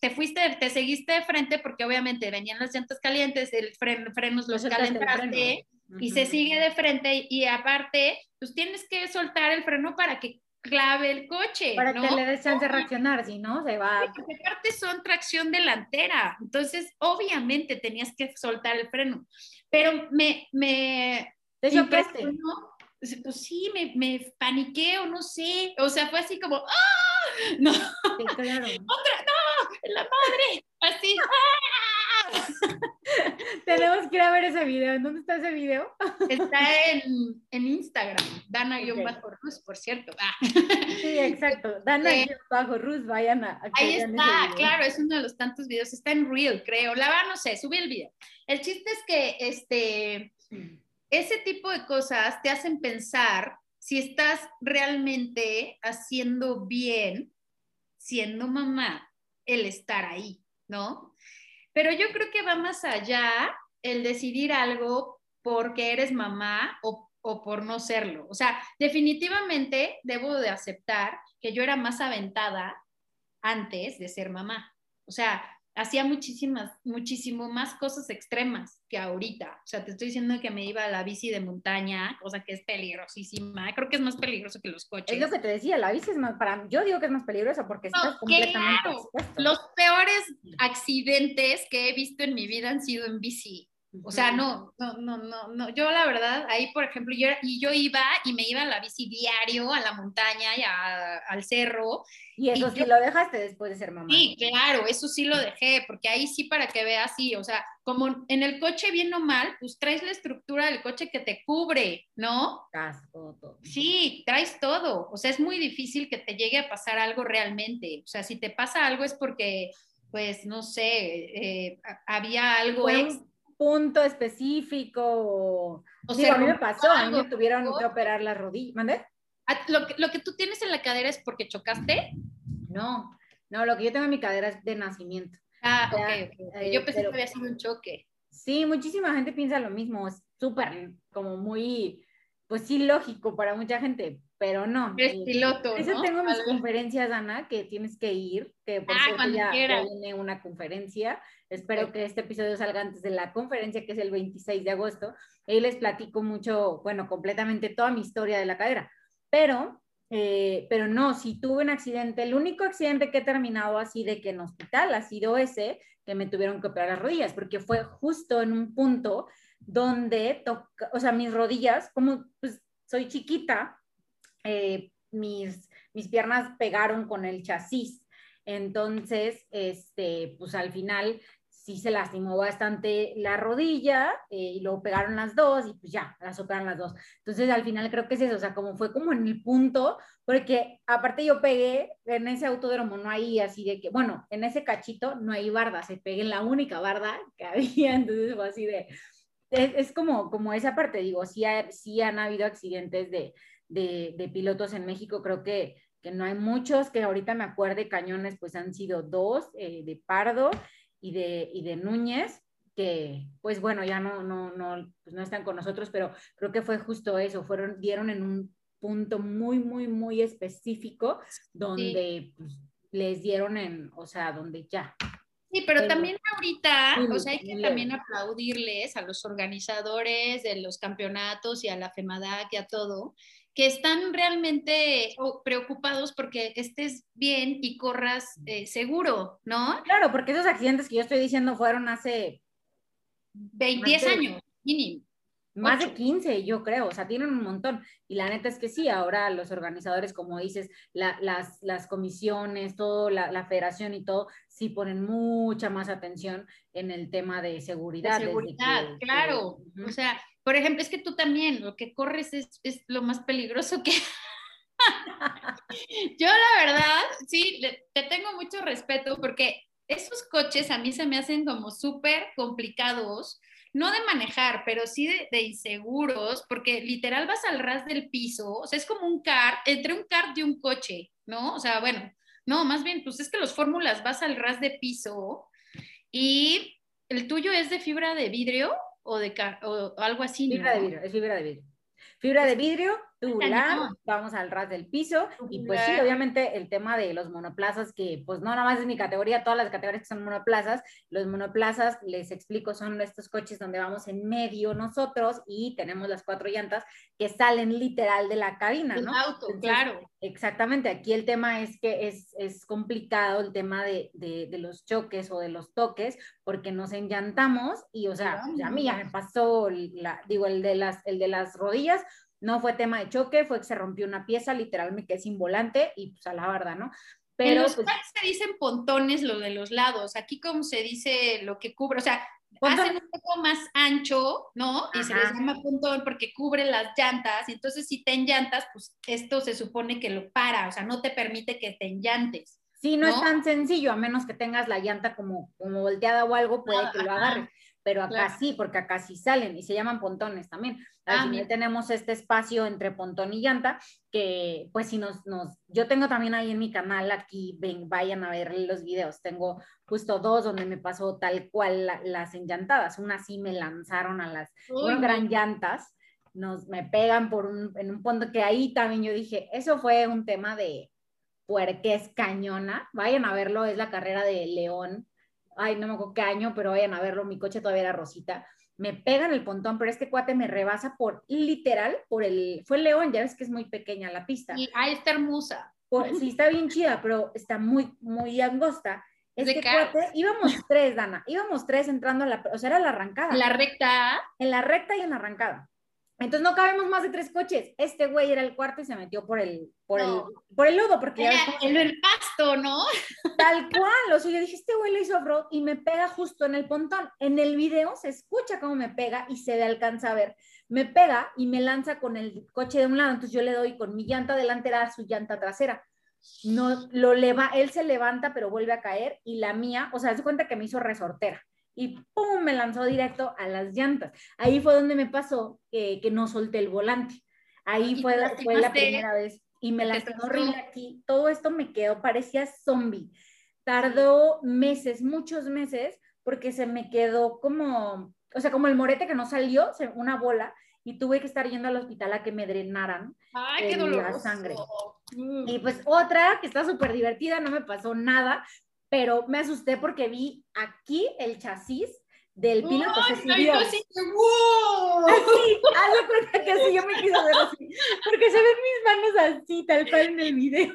te fuiste, te seguiste de frente porque obviamente venían las llantas calientes, el fren, frenos los calentaste y se sigue de frente y, aparte, pues tienes que soltar el freno para que clave el coche. Para que le des chance de reaccionar, si no, se va. porque aparte son tracción delantera, entonces obviamente tenías que soltar el freno, pero me... me ¿Te pues, pues sí, me, me paniqué o no sé, o sea, fue así como, ¡ah! <laughs> No, claro. otra, no, la madre, así, ¡ah! <laughs> Tenemos que ir a ver ese video. ¿En dónde está ese video? <laughs> Está en, en Instagram, Dana-Rus, por cierto. Ah. Sí, exacto. Dana-Rus, vayan a. Ahí está, claro, es uno de los tantos videos. Está en Reel, creo. La va, no sé, subí el video. El chiste es que este ese tipo de cosas te hacen pensar si estás realmente haciendo bien, siendo mamá, el estar ahí, ¿no? Pero yo creo que va más allá el decidir algo porque eres mamá o, o por no serlo. O sea, definitivamente debo de aceptar que yo era más aventada antes de ser mamá. O sea, hacía muchísimas, muchísimo más cosas extremas que ahorita. O sea, te estoy diciendo que me iba a la bici de montaña, cosa que es peligrosísima. Creo que es más peligroso que los coches. Es lo que te decía, la bici es más, para yo digo que es más peligrosa porque estás completamente claro. Los peores accidentes que he visto en mi vida han sido en bici. O sea, no, no, no, no, no. Yo la verdad, ahí por ejemplo, yo, y yo iba y me iba a la bici diario, a la montaña y al cerro. Y eso sí lo dejaste después de ser mamá. Sí, claro, eso sí lo dejé, porque ahí sí para que veas, sí, o sea, como en el coche bien o mal, pues traes la estructura del coche que te cubre, ¿no? Casco, todo. Sí, traes todo. O sea, es muy difícil que te llegue a pasar algo realmente. O sea, si te pasa algo es porque, pues, no sé, eh, había algo punto específico. O, sea, a mí me pasó, a mí me tuvieron que operar la rodilla. ¿Mande? Ah, ¿Lo que, ¿Lo que tú tienes en la cadera es porque chocaste? No, no, lo que yo tengo en mi cadera es de nacimiento. Ah, ok, okay. Yo pensé que había sido un choque. Sí, muchísima gente piensa lo mismo, es súper como muy, pues sí, lógico para mucha gente, pero no. Es piloto, Eso tengo mis conferencias, Ana, que tienes que ir, que por ah, cierto ya, viene una conferencia. Espero que este episodio salga antes de la conferencia, que es el 26 de agosto. Ahí les platico mucho, bueno, completamente toda mi historia de la cadera. Pero, eh, pero no, si tuve un accidente, el único accidente que he terminado así de que en hospital ha sido ese, que me tuvieron que operar las rodillas, porque fue justo en un punto donde, toca, o sea, mis rodillas, como pues soy chiquita, eh, mis, mis piernas pegaron con el chasis. Entonces, este, pues al final sí se lastimó bastante la rodilla eh, y luego pegaron las dos y pues ya, las operaron las dos. Entonces al final creo que es eso, o sea, como fue como en el punto, porque aparte yo pegué en ese autódromo, no hay así de que, bueno, en ese cachito no hay barda, se pegué en la única barda que había, <laughs> entonces fue así de, es, como, como esa parte, digo, sí, sí han habido accidentes de, de, de pilotos en México, creo que, que no hay muchos, que ahorita me acuerde, cañones, pues han sido dos eh, de Pardo y de, y de Núñez, que pues bueno, ya no, no, no, pues no están con nosotros, pero creo que fue justo eso, fueron, dieron en un punto muy, muy, muy específico donde pues, les dieron en, o sea, donde ya, Sí, pero también ahorita, o sea, hay que también aplaudirles a los organizadores de los campeonatos y a la FEMADAC y a todo, que están realmente preocupados porque estés bien y corras eh, seguro, ¿no? Claro, porque esos accidentes que yo estoy diciendo fueron hace... 20 años, mínimo. Más de 15, yo creo, o sea, tienen un montón. Y la neta es que sí, ahora los organizadores, como dices, las, las comisiones, todo, la, la, federación y todo, sí ponen mucha más atención en el tema de seguridad. De seguridad, claro. O sea, por ejemplo, es que tú también, lo que corres es, es lo más peligroso que... <laughs> yo la verdad, sí, te tengo mucho respeto porque esos coches a mí se me hacen como súper complicados no de manejar, pero sí de, inseguros, porque literal vas al ras del piso, o sea, es como un car, entre un car y un coche, ¿no? O sea, bueno, no, más bien, pues es que los fórmulas vas al ras de piso y el tuyo es de fibra de vidrio o de o algo así. Fibra de vidrio, es fibra de vidrio. Fibra de vidrio, tubular, vamos al ras del piso y pues sí, obviamente el tema de los monoplazas, que pues no nada más es mi categoría, todas las categorías que son monoplazas, los monoplazas, les explico, son estos coches donde vamos en medio nosotros y tenemos las cuatro llantas que salen literal de la cabina, ¿no? auto, claro. Exactamente, aquí el tema es que es, es complicado el tema de, de, de, los choques o de los toques porque nos enllantamos y, o sea, a mí ya me pasó, la, digo, el de, las, el de las rodillas, no fue tema de choque, fue que se rompió una pieza, literal me quedé sin volante y pues a la verdad, ¿no? Pero en los pues, se dicen pontones lo de los lados, aquí como se dice lo que cubre, o sea, hacen un poco más ancho, ¿no? Y se les llama pontón porque cubre las llantas, y entonces si te enllantas, pues esto se supone que lo para, o sea, no te permite que te enllantes. Sí, no, es tan sencillo, a menos que tengas la llanta como, como volteada o algo, puede que lo agarre pero acá sí, porque acá sí salen y se llaman pontones también. Al ah, final tenemos este espacio entre pontón y llanta que pues si nos, nos, yo tengo también ahí en mi canal, aquí ven, vayan a ver los videos, tengo justo dos donde me pasó tal cual las enllantadas, una sí me lanzaron a las gran llantas, nos, me pegan por un, en un punto que ahí también yo dije, eso fue un tema de puerques cañona, vayan a verlo, es la carrera de León ay, no me acuerdo qué año, pero vayan a verlo, mi coche todavía era rosita, me pegan el pontón, pero este cuate me rebasa por, literal, por el, fue el León, ya ves que es muy pequeña la pista. Y ahí está hermosa. sí, está bien chida, pero está muy, muy angosta. Este cuate, íbamos tres, Dana, íbamos tres entrando a la, o sea, era la arrancada. La recta. En la recta y en la arrancada. Entonces no cabemos más de tres coches. Este güey era el cuarto y se metió por el, por el, por el lodo, porque ya el, el pasto, ¿no? Tal cual. O sea, yo dije, este güey lo hizo off y me pega justo en el pontón. En el video se escucha cómo me pega y se le alcanza a ver. Me pega y me lanza con el coche de un lado. Entonces yo le doy con mi llanta delantera a su llanta trasera. No, lo leva, él se levanta, pero vuelve a caer y la mía, o sea, se cuenta que me hizo resortera y ¡pum! me lanzó directo a las llantas. Ahí fue donde me pasó que no solté el volante. Ahí fue, fue la primera vez y me lastimó horrible aquí. Todo esto me quedó, parecía zombie. Tardó meses, muchos meses, porque se me quedó como, o sea, como el morete que no salió, una bola, y tuve que estar yendo al hospital a que me drenaran Ay, qué la sangre. Y pues otra que está súper divertida, no me pasó nada, pero me asusté porque vi aquí el chasis del piloto se subió. Así, ¡wow! Así, hazlo cuenta que así yo me quiso ver así, porque se ven mis manos así, tal cual en el video.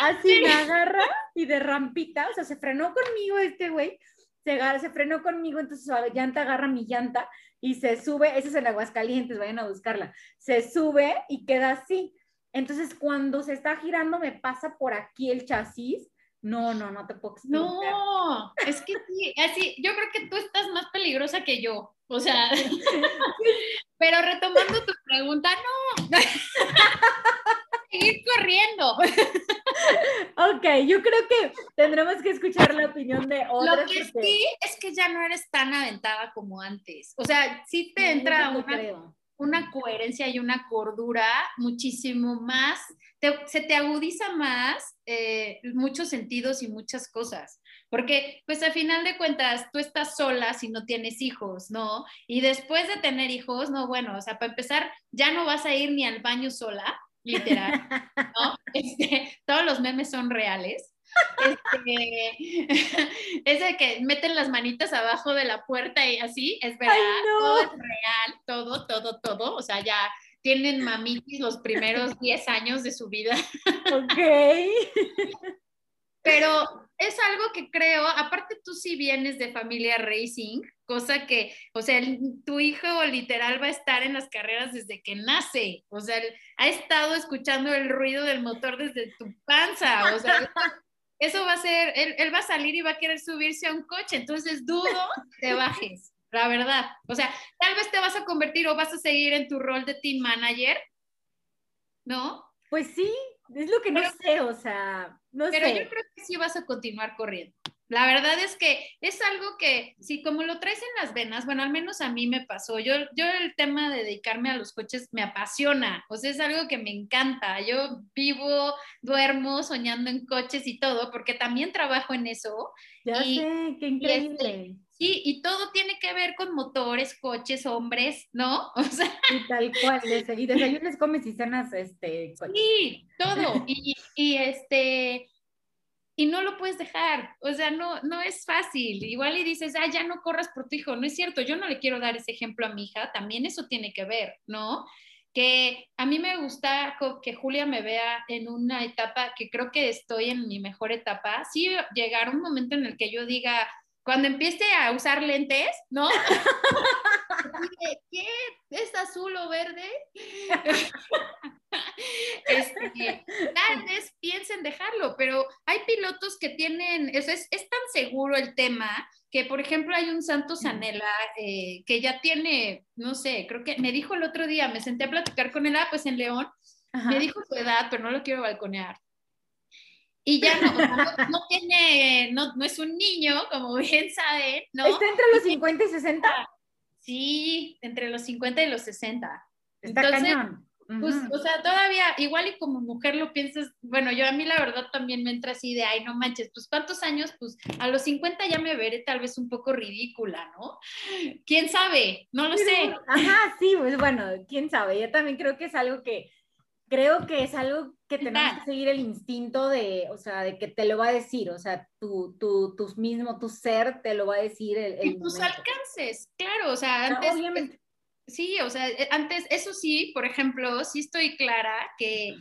así me agarra y de rampita, o sea, se frenó conmigo este güey, se, se frenó conmigo, entonces su llanta agarra mi llanta y se sube, ese es el Aguascalientes, vayan a buscarla, se sube y queda así. Entonces, cuando se está girando, me pasa por aquí el chasis no, no, no te puedo explicar. No, es que sí, así, yo creo que tú estás más peligrosa que yo. O sea, <laughs> pero retomando tu pregunta, no. <laughs> Seguir corriendo. Ok, yo creo que tendremos que escuchar la opinión de otras. Lo que sí es que ya no eres tan aventada como antes. O sea, sí te entra una, una coherencia y una cordura muchísimo más se te agudiza más eh, muchos sentidos y muchas cosas. Porque, pues, al final de cuentas, tú estás sola si no tienes hijos, ¿no? Y después de tener hijos, no, bueno, o sea, para empezar, ya no vas a ir ni al baño sola, literal, <laughs> ¿no? Este, todos los memes son reales. Este, <laughs> es de que meten las manitas abajo de la puerta y así, es verdad, todo es real, todo, todo, todo, o sea, ya tienen mamitis los primeros <laughs> 10 años de su vida. Ok. <laughs> Pero es algo que creo, aparte tú sí vienes de familia racing, cosa que, o sea, tu hijo literal va a estar en las carreras desde que nace, o sea, ha estado escuchando el ruido del motor desde tu panza, o sea, eso va a ser, él, él va a salir y va a querer subirse a un coche, entonces dudo <laughs> te bajes la verdad. O sea, tal vez te vas a convertir o vas a seguir en tu rol de team manager, ¿no? Pues sí, es lo que no sé, o sea, no pero yo creo que sí vas a continuar corriendo. La verdad es que es algo que, si como lo traes en las venas, bueno, al menos a mí me pasó. Yo, yo el tema de dedicarme a los coches me apasiona, o sea, es algo que me encanta. Yo vivo, duermo soñando en coches y todo, porque también trabajo en eso. Ya sé, qué increíble. Sí, y todo tiene que ver con motores, coches, hombres, ¿no? <laughs> O sea, y tal cual, y desayunos, comes y cenas, este, coches. Sí, todo, y, y, este, y no lo puedes dejar, o sea, no, no es fácil, igual y dices, ah, ya no corras por tu hijo, no es cierto, yo no le quiero dar ese ejemplo a mi hija, también eso tiene que ver, ¿no? que a mí me gusta que Julia me vea en una etapa que creo que estoy en mi mejor etapa, sí llegar un momento en el que yo diga, cuando empiece a usar lentes, ¿no? <laughs> ¿Qué? ¿Es azul o verde? <laughs> Este, tal vez piensen dejarlo, pero hay pilotos que tienen, es, es, tan seguro el tema que, por ejemplo, hay un Santos Anela eh, que ya tiene, no sé, creo que me dijo el otro día, me senté a platicar con él, ah, pues en León, me dijo su edad, pero no lo quiero balconear. Y ya no, no, tiene, no, no, es un niño, como bien saben, ¿no? Está entre los 50 y 60. Sí, entre los 50 y los 60. Está cañón. Pues, o sea, todavía, igual y como mujer lo piensas, bueno, yo a mí la verdad también me entra así de, ay, no manches, pues cuántos años, pues a los 50 ya me veré tal vez un poco ridícula, ¿no? ¿Quién sabe? No lo sé. Ajá, sí, pues bueno, quién sabe, yo también creo que es algo que creo que es algo que tenemos que seguir el instinto de, o sea, de que te lo va a decir, o sea, tu, tu, tu mismo, tu ser te lo va a decir el, y tus alcances, claro, o sea, antes, obviamente. Sí, o sea, eh, antes, eso sí, por ejemplo, sí estoy clara que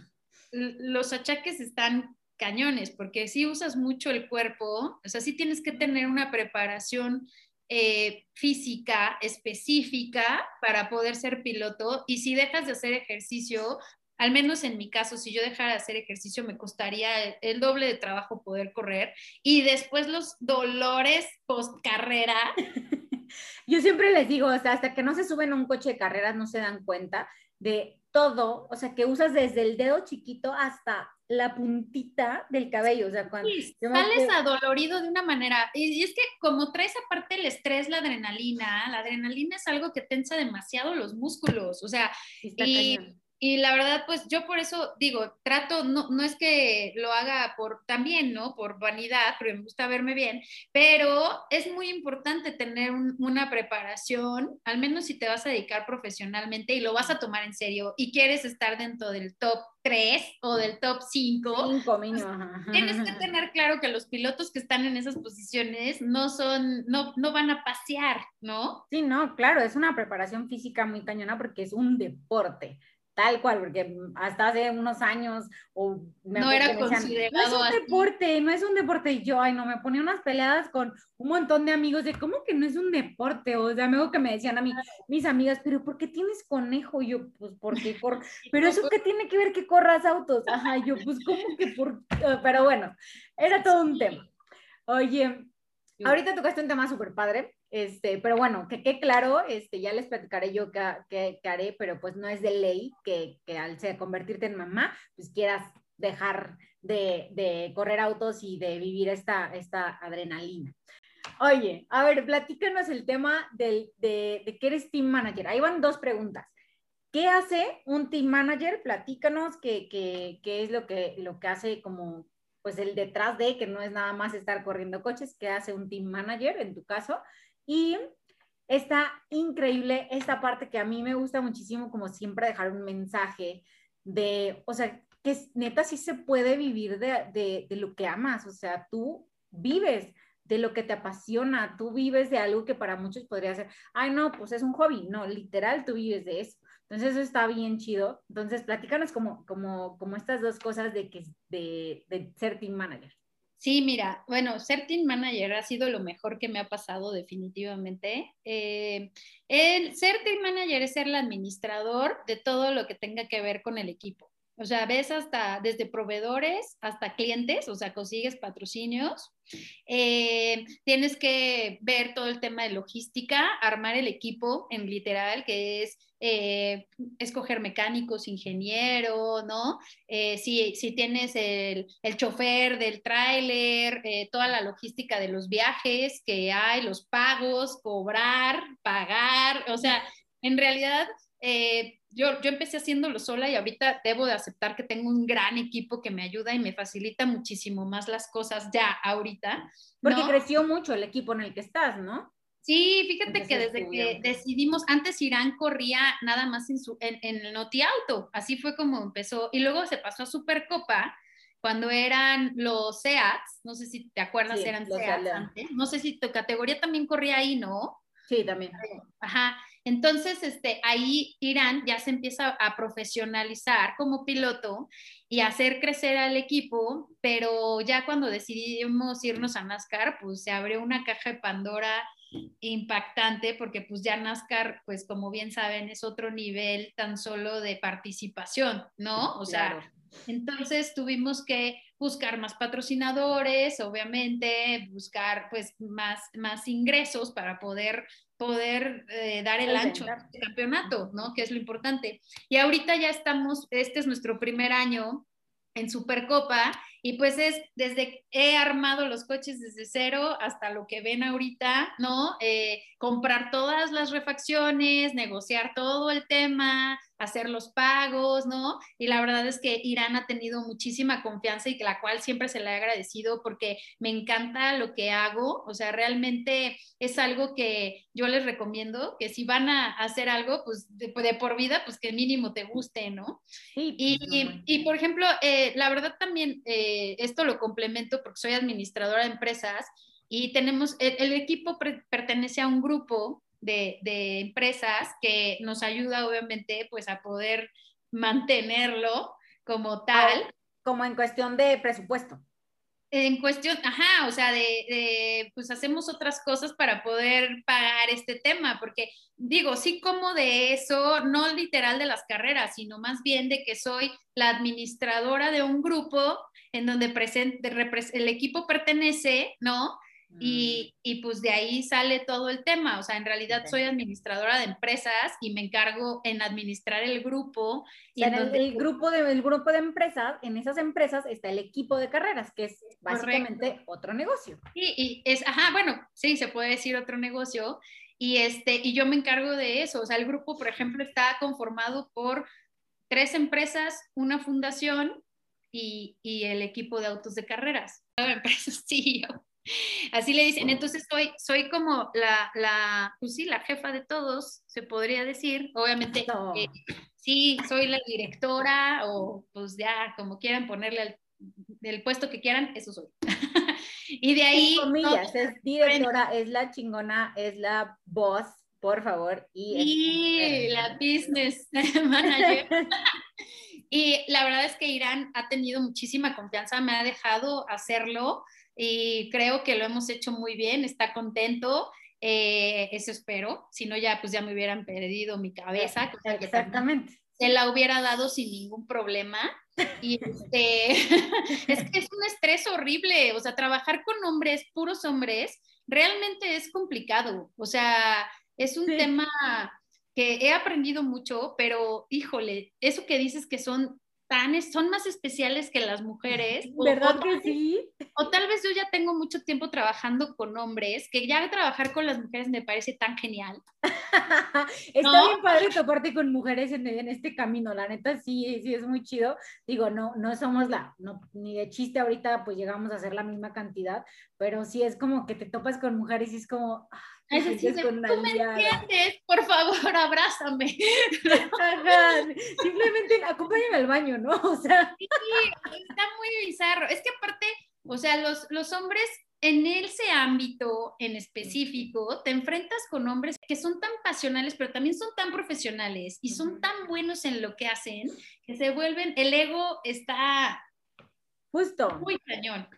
los achaques están cañones, porque si usas mucho el cuerpo, o sea, sí tienes que tener una preparación eh, física específica para poder ser piloto y si dejas de hacer ejercicio, al menos en mi caso, si yo dejara de hacer ejercicio, me costaría el, doble de trabajo poder correr y después los dolores post carrera. <laughs> yo siempre les digo, o sea, hasta que no se suben a un coche de carreras no se dan cuenta de todo, o sea, que usas desde el dedo chiquito hasta la puntita del cabello, o sea, cuando sales adolorido de una manera, y, es que como traes aparte el estrés, la adrenalina, la adrenalina es algo que tensa demasiado los músculos, o sea, y, y la verdad, pues yo por eso digo, trato, no, no es que lo haga por también, ¿no? Por vanidad, porque me gusta verme bien, pero es muy importante tener una preparación, al menos si te vas a dedicar profesionalmente y lo vas a tomar en serio y quieres estar dentro del top 3 o del top 5. 5 mínimo. Tienes que tener claro que los pilotos que están en esas posiciones no son, no, no van a pasear, ¿no? Sí, no, claro, es una preparación física muy cañona porque es un deporte tal cual, porque hasta hace unos años o no era considerado no es un deporte, no es un deporte y yo, ay no, me ponía unas peleadas con un montón de amigos de cómo que no es un deporte, o sea, algo que me decían a mí, mis amigas, pero ¿por qué tienes conejo? Y yo, pues porque cor <laughs> pero eso qué tiene que ver que corras autos, ajá, yo, pues cómo que por, pero bueno, era todo un tema. Oye, ahorita tocaste un tema súper padre, este, pero bueno, que quede claro, este, ya les platicaré yo qué, haré, pero pues no es de ley que, que al convertirte en mamá, pues quieras dejar de, de, correr autos y de vivir esta, esta adrenalina. Oye, a ver, platícanos el tema del, de, de que eres team manager. Ahí van dos preguntas. ¿Qué hace un team manager? Platícanos qué, qué, qué es lo que, lo que hace como pues el detrás de, que no es nada más estar corriendo coches, ¿qué hace un team manager en tu caso? Y está increíble esta parte que a mí me gusta muchísimo, como siempre, dejar un mensaje de, o sea, que neta sí se puede vivir de, de, lo que amas, o sea, tú vives de lo que te apasiona, tú vives de algo que para muchos podría ser, ay, no, pues es un hobby, no, literal, tú vives de eso. Entonces eso está bien chido. Entonces platícanos como, como, como estas dos cosas de, que, de, ser team manager. Sí, mira, bueno, ser team manager ha sido lo mejor que me ha pasado definitivamente. Eh, el ser team manager es ser el administrador de todo lo que tenga que ver con el equipo. O sea, ves hasta desde proveedores hasta clientes, o sea, consigues patrocinios. Eh, tienes que ver todo el tema de logística, armar el equipo en literal, que es eh, escoger mecánicos, ingeniero, ¿no? Eh, si, si, tienes el, el chofer del tráiler, toda la logística de los viajes que hay, los pagos, cobrar, pagar, o sea, en realidad yo, yo empecé haciéndolo sola y ahorita debo de aceptar que tengo un gran equipo que me ayuda y me facilita muchísimo más las cosas ya ahorita. Porque creció mucho el equipo en el que estás, ¿no? Sí, fíjate que desde que decidimos, antes Irán corría nada más en, su, en, en el Noti Auto, así fue como empezó, y luego se pasó a Supercopa, cuando eran los SEATs, no sé si te acuerdas, eran SEATs antes, no sé si tu categoría también corría ahí, ¿no? Sí, también. Ajá, entonces, este, ahí Irán ya se empieza a profesionalizar como piloto y hacer crecer al equipo, pero ya cuando decidimos irnos a NASCAR, pues se abrió una caja de Pandora impactante porque pues ya NASCAR, pues como bien saben, es otro nivel tan solo de participación, ¿no? O sea, entonces tuvimos que buscar más patrocinadores, obviamente, buscar pues más, más ingresos para poder poder eh, dar el ancho del campeonato, ¿no? Que es lo importante. Y ahorita ya estamos, este es nuestro primer año en Supercopa y pues es desde he armado los coches desde cero hasta lo que ven ahorita, ¿no? Eh, comprar todas las refacciones, negociar todo el tema, hacer los pagos, ¿no? Y la verdad es que Irán ha tenido muchísima confianza y que la cual siempre se le ha agradecido porque me encanta lo que hago, o sea, realmente es algo que yo les recomiendo, que si van a hacer algo, pues de, por vida, pues que mínimo te guste, ¿no? Sí, y, y, por ejemplo, eh, la verdad también, eh, esto lo complemento porque soy administradora de empresas y tenemos, el, equipo pertenece a un grupo de, de, empresas que nos ayuda obviamente pues a poder mantenerlo como tal. Como en cuestión de presupuesto. En cuestión, ajá, o sea, de, pues hacemos otras cosas para poder pagar este tema, porque digo, sí como de eso, no literal de las carreras, sino más bien de que soy la administradora de un grupo en donde el equipo pertenece, ¿no? Mm. Y, pues de ahí sale todo el tema. O sea, en realidad soy administradora de empresas y me encargo en administrar el grupo. Y en el, grupo de, grupo de empresas, en esas empresas está el equipo de carreras, que es básicamente otro negocio. Y, y es, ajá, bueno, sí, se puede decir otro negocio. Y, este, y yo me encargo de eso. O sea, el grupo, por ejemplo, está conformado por tres empresas, una fundación y, y el equipo de autos de carreras. <laughs> Empresas, sí, yo. Así le dicen, entonces soy, soy como la, la, pues sí, la jefa de todos, se podría decir. Obviamente, eh, sí, soy la directora o pues ya, como quieran ponerle el, puesto que quieran, eso soy. <laughs> y de ahí... comillas, es directora, es la chingona, es la boss, por favor. Y, la business <laughs> manager. y la verdad es que Irán ha tenido muchísima confianza, me ha dejado hacerlo y creo que lo hemos hecho muy bien, está contento. Eh, eso espero, si no ya pues ya me hubieran perdido mi cabeza. Exactamente. Se la hubiera dado sin ningún problema. Y este, <laughs> es que es un estrés horrible, o sea, trabajar con hombres, puros hombres, realmente es complicado, o sea, es un tema que he aprendido mucho, pero híjole, eso que dices que son son más especiales que las mujeres. ¿Verdad que sí? O tal vez yo ya tengo mucho tiempo trabajando con hombres, que ya trabajar con las mujeres me parece tan genial. <laughs> Está bien padre toparte con mujeres en, en, este camino, la neta sí, sí es muy chido. Digo, no, no somos la, no, ni de chiste ahorita pues llegamos a hacer la misma cantidad, pero sí es como que te topas con mujeres y es como... Es decir, tú me entiendes, por favor, <laughs> abrázame. Simplemente acompáñame al baño, ¿no? O sea. Sí, está muy bizarro. Es que aparte, o sea, los, los hombres en ese ámbito en específico, te enfrentas con hombres que son tan pasionales, pero también son tan profesionales y son tan buenos en lo que hacen, que se vuelven, el ego está justo muy cañón.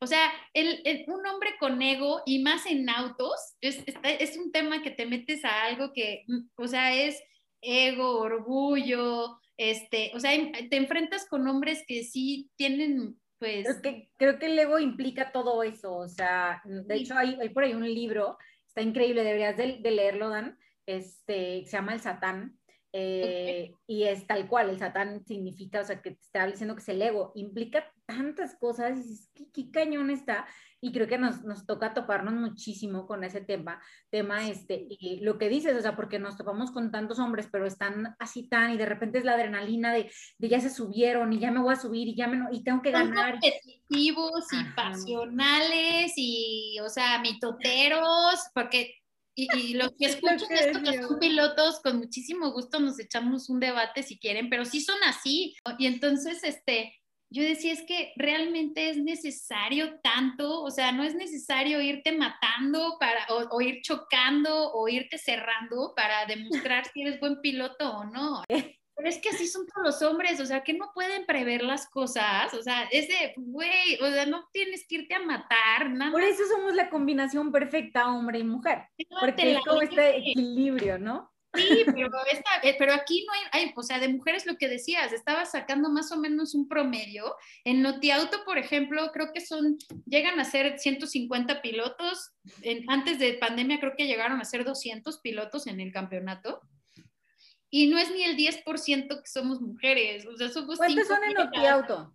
O sea, el, un hombre con ego y más en autos es, es, un tema que te metes a algo que, o sea, es ego, orgullo, este, o sea, te enfrentas con hombres que sí tienen, pues... Creo que, creo que el ego implica todo eso, o sea, de hecho hay, hay, por ahí un libro, está increíble, deberías de, de leerlo, Dan, este, se llama El Satán, eh, y es tal cual, el satán significa, o sea, que te está diciendo que es el ego, implica tantas cosas, y dices, ¿qué, cañón está? Y creo que nos, nos, toca toparnos muchísimo con ese tema, tema este, y lo que dices, o sea, porque nos topamos con tantos hombres, pero están así tan, y de repente es la adrenalina de, de ya se subieron, y ya me voy a subir, y ya me, y tengo que Son ganar. competitivos y pasionales, y, o sea, mitoteros, porque y, los que <laughs> escuchan esto que son pilotos, con muchísimo gusto nos echamos un debate si quieren, pero sí son así. Y entonces, este, yo decía, es que realmente es necesario tanto, o sea, no es necesario irte matando para, o, ir chocando o irte cerrando para demostrar <laughs> si eres buen piloto o no. Pero es que así son todos los hombres, o sea, que no pueden prever las cosas, o sea, ese, güey, o sea, no tienes que irte a matar, nada. Por eso somos la combinación perfecta, hombre y mujer, porque es como este equilibrio, ¿no? Sí, pero, eh, pero aquí no hay, hay, o sea, de mujeres lo que decías, estaba sacando más o menos un promedio. En Notiauto, por ejemplo, creo que son, llegan a ser 150 pilotos. En, antes de pandemia creo que llegaron a ser 200 pilotos en el campeonato y no es ni el 10% que somos mujeres, o sea, somos ¿Cuántos son en Notiauto?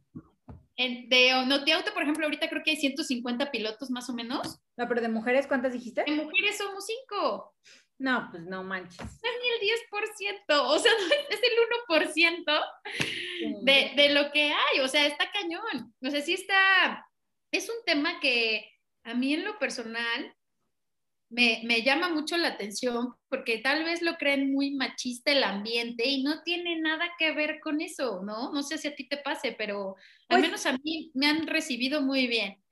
En, de Notiauto, por ejemplo, ahorita creo que hay 150 pilotos más o menos. No, pero de mujeres, ¿cuántas dijiste? De mujeres somos 5. No, pues no manches. No es ni el 10%, o sea, <laughs> es el 1% de, de lo que hay, o sea, está cañón. O sea, sí está, es un tema que a mí en lo personal me, llama mucho la atención porque tal vez lo creen muy machista el ambiente y no tiene nada que ver con eso, ¿no? No sé si a ti te pase, pero al pues menos a mí me han recibido muy bien.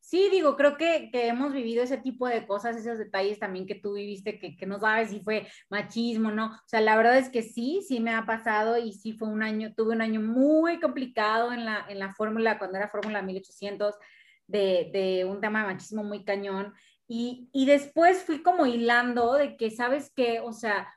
Sí, digo, creo que, hemos vivido ese tipo de cosas, esos detalles también que tú viviste, que, que no sabes si fue machismo, ¿no? O sea, la verdad es que sí, sí me ha pasado y sí fue un año, tuve un año muy complicado en la, en la fórmula, cuando era fórmula 1800, de, de un tema de machismo muy cañón. Y, y después fui como hilando de que, ¿sabes qué? O sea,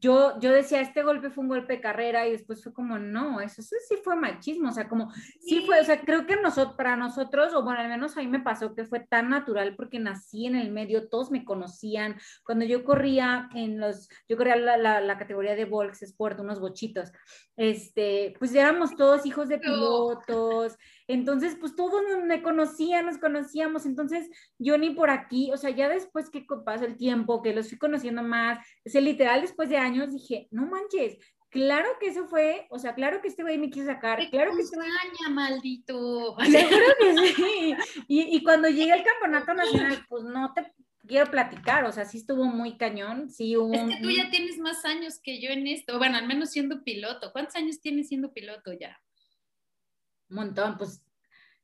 yo, yo decía, este golpe fue un golpe de carrera y después fue como, no, eso, sí fue machismo, o sea, como, sí. fue, o sea, creo que nosotros, para nosotros, o bueno, al menos a mí me pasó que fue tan natural porque nací en el medio, todos me conocían, cuando yo corría en los, yo corría la, la, la categoría de Volks Sport, unos bochitos, este, pues éramos todos hijos de pilotos, entonces, pues todos me conocían, nos conocíamos, entonces yo ni por aquí, o sea, ya después que pasa el tiempo, que los fui conociendo más, o sea, literal después de años dije, no manches, claro que eso fue, o sea, claro que este güey me quiso sacar, claro que este maldito. <laughs> Seguro que sí. Y, y cuando llegué al campeonato nacional, pues no te quiero platicar, o sea, sí estuvo muy cañón, sí hubo... Es que tú ya tienes más años que yo en esto, bueno, al menos siendo piloto. ¿Cuántos años tienes siendo piloto ya? Un montón, pues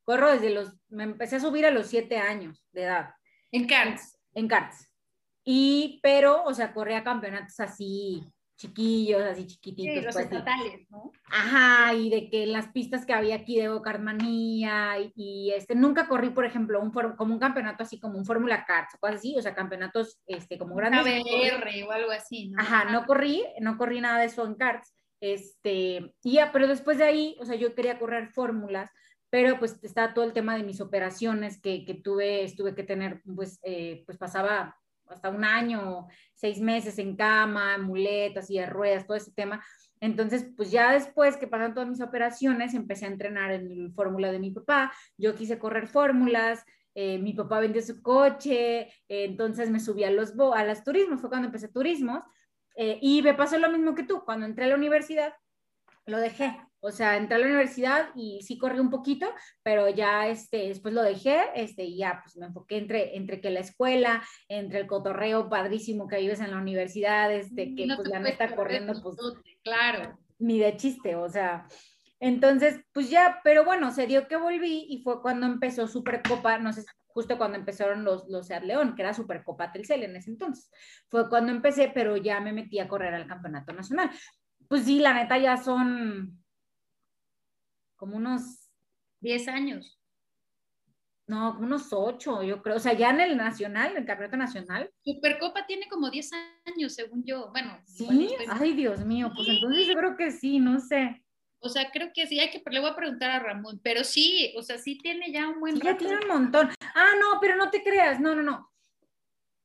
corro desde los, me empecé a subir a los siete años de edad. En karts. En karts. Y, pero, o sea, corría campeonatos así, chiquillos, así chiquititos. Sí, los pues, estatales, ¿no? Ajá, y de que las pistas que había aquí de Gokartmanía y, y, este, nunca corrí, por ejemplo, un como un campeonato así como un Fórmula Karts o cosas así, o sea, campeonatos este, como grandes. ABR o algo así, ¿no? Ajá, no corrí, no corrí nada de eso en karts, este, y ya, pero después de ahí, o sea, yo quería correr fórmulas, pero pues está todo el tema de mis operaciones que, que tuve, estuve que tener, pues, eh, pues pasaba hasta un año, seis meses en cama, muletas y ruedas, todo ese tema. Entonces, pues ya después que pasaron todas mis operaciones, empecé a entrenar en fórmula de mi papá. Yo quise correr fórmulas, eh, mi papá vendió su coche, eh, entonces me subí a los, a los turismos, fue cuando empecé turismos. Eh, y me pasó lo mismo que tú, cuando entré a la universidad, lo dejé. O sea, entré a la universidad y sí corrí un poquito, pero ya este, después lo dejé este, y ya pues me enfoqué entre, entre que la escuela, entre el cotorreo padrísimo que vives en la universidad, este, que pues la neta corriendo, pues claro. Ni de chiste, o sea. Entonces, pues ya, pero bueno, se dio que volví y fue cuando empezó Supercopa, no sé, justo cuando empezaron los, los Seat León, que era Supercopa Telcel en ese entonces. Fue cuando empecé, pero ya me metí a correr al campeonato nacional. Pues sí, la neta ya son como unos 10 años. No, como unos 8, yo creo. O sea, ya en el nacional, en el campeonato nacional. Supercopa tiene como 10 años, según yo. Bueno, sí, ay, Dios mío, pues entonces yo creo que sí, no sé. O sea, creo que sí, hay que, le voy a preguntar a Ramón, pero sí, o sea, sí tiene ya un buen sí, Ya tiene un montón. Ah, no, pero no te creas, no, no, no.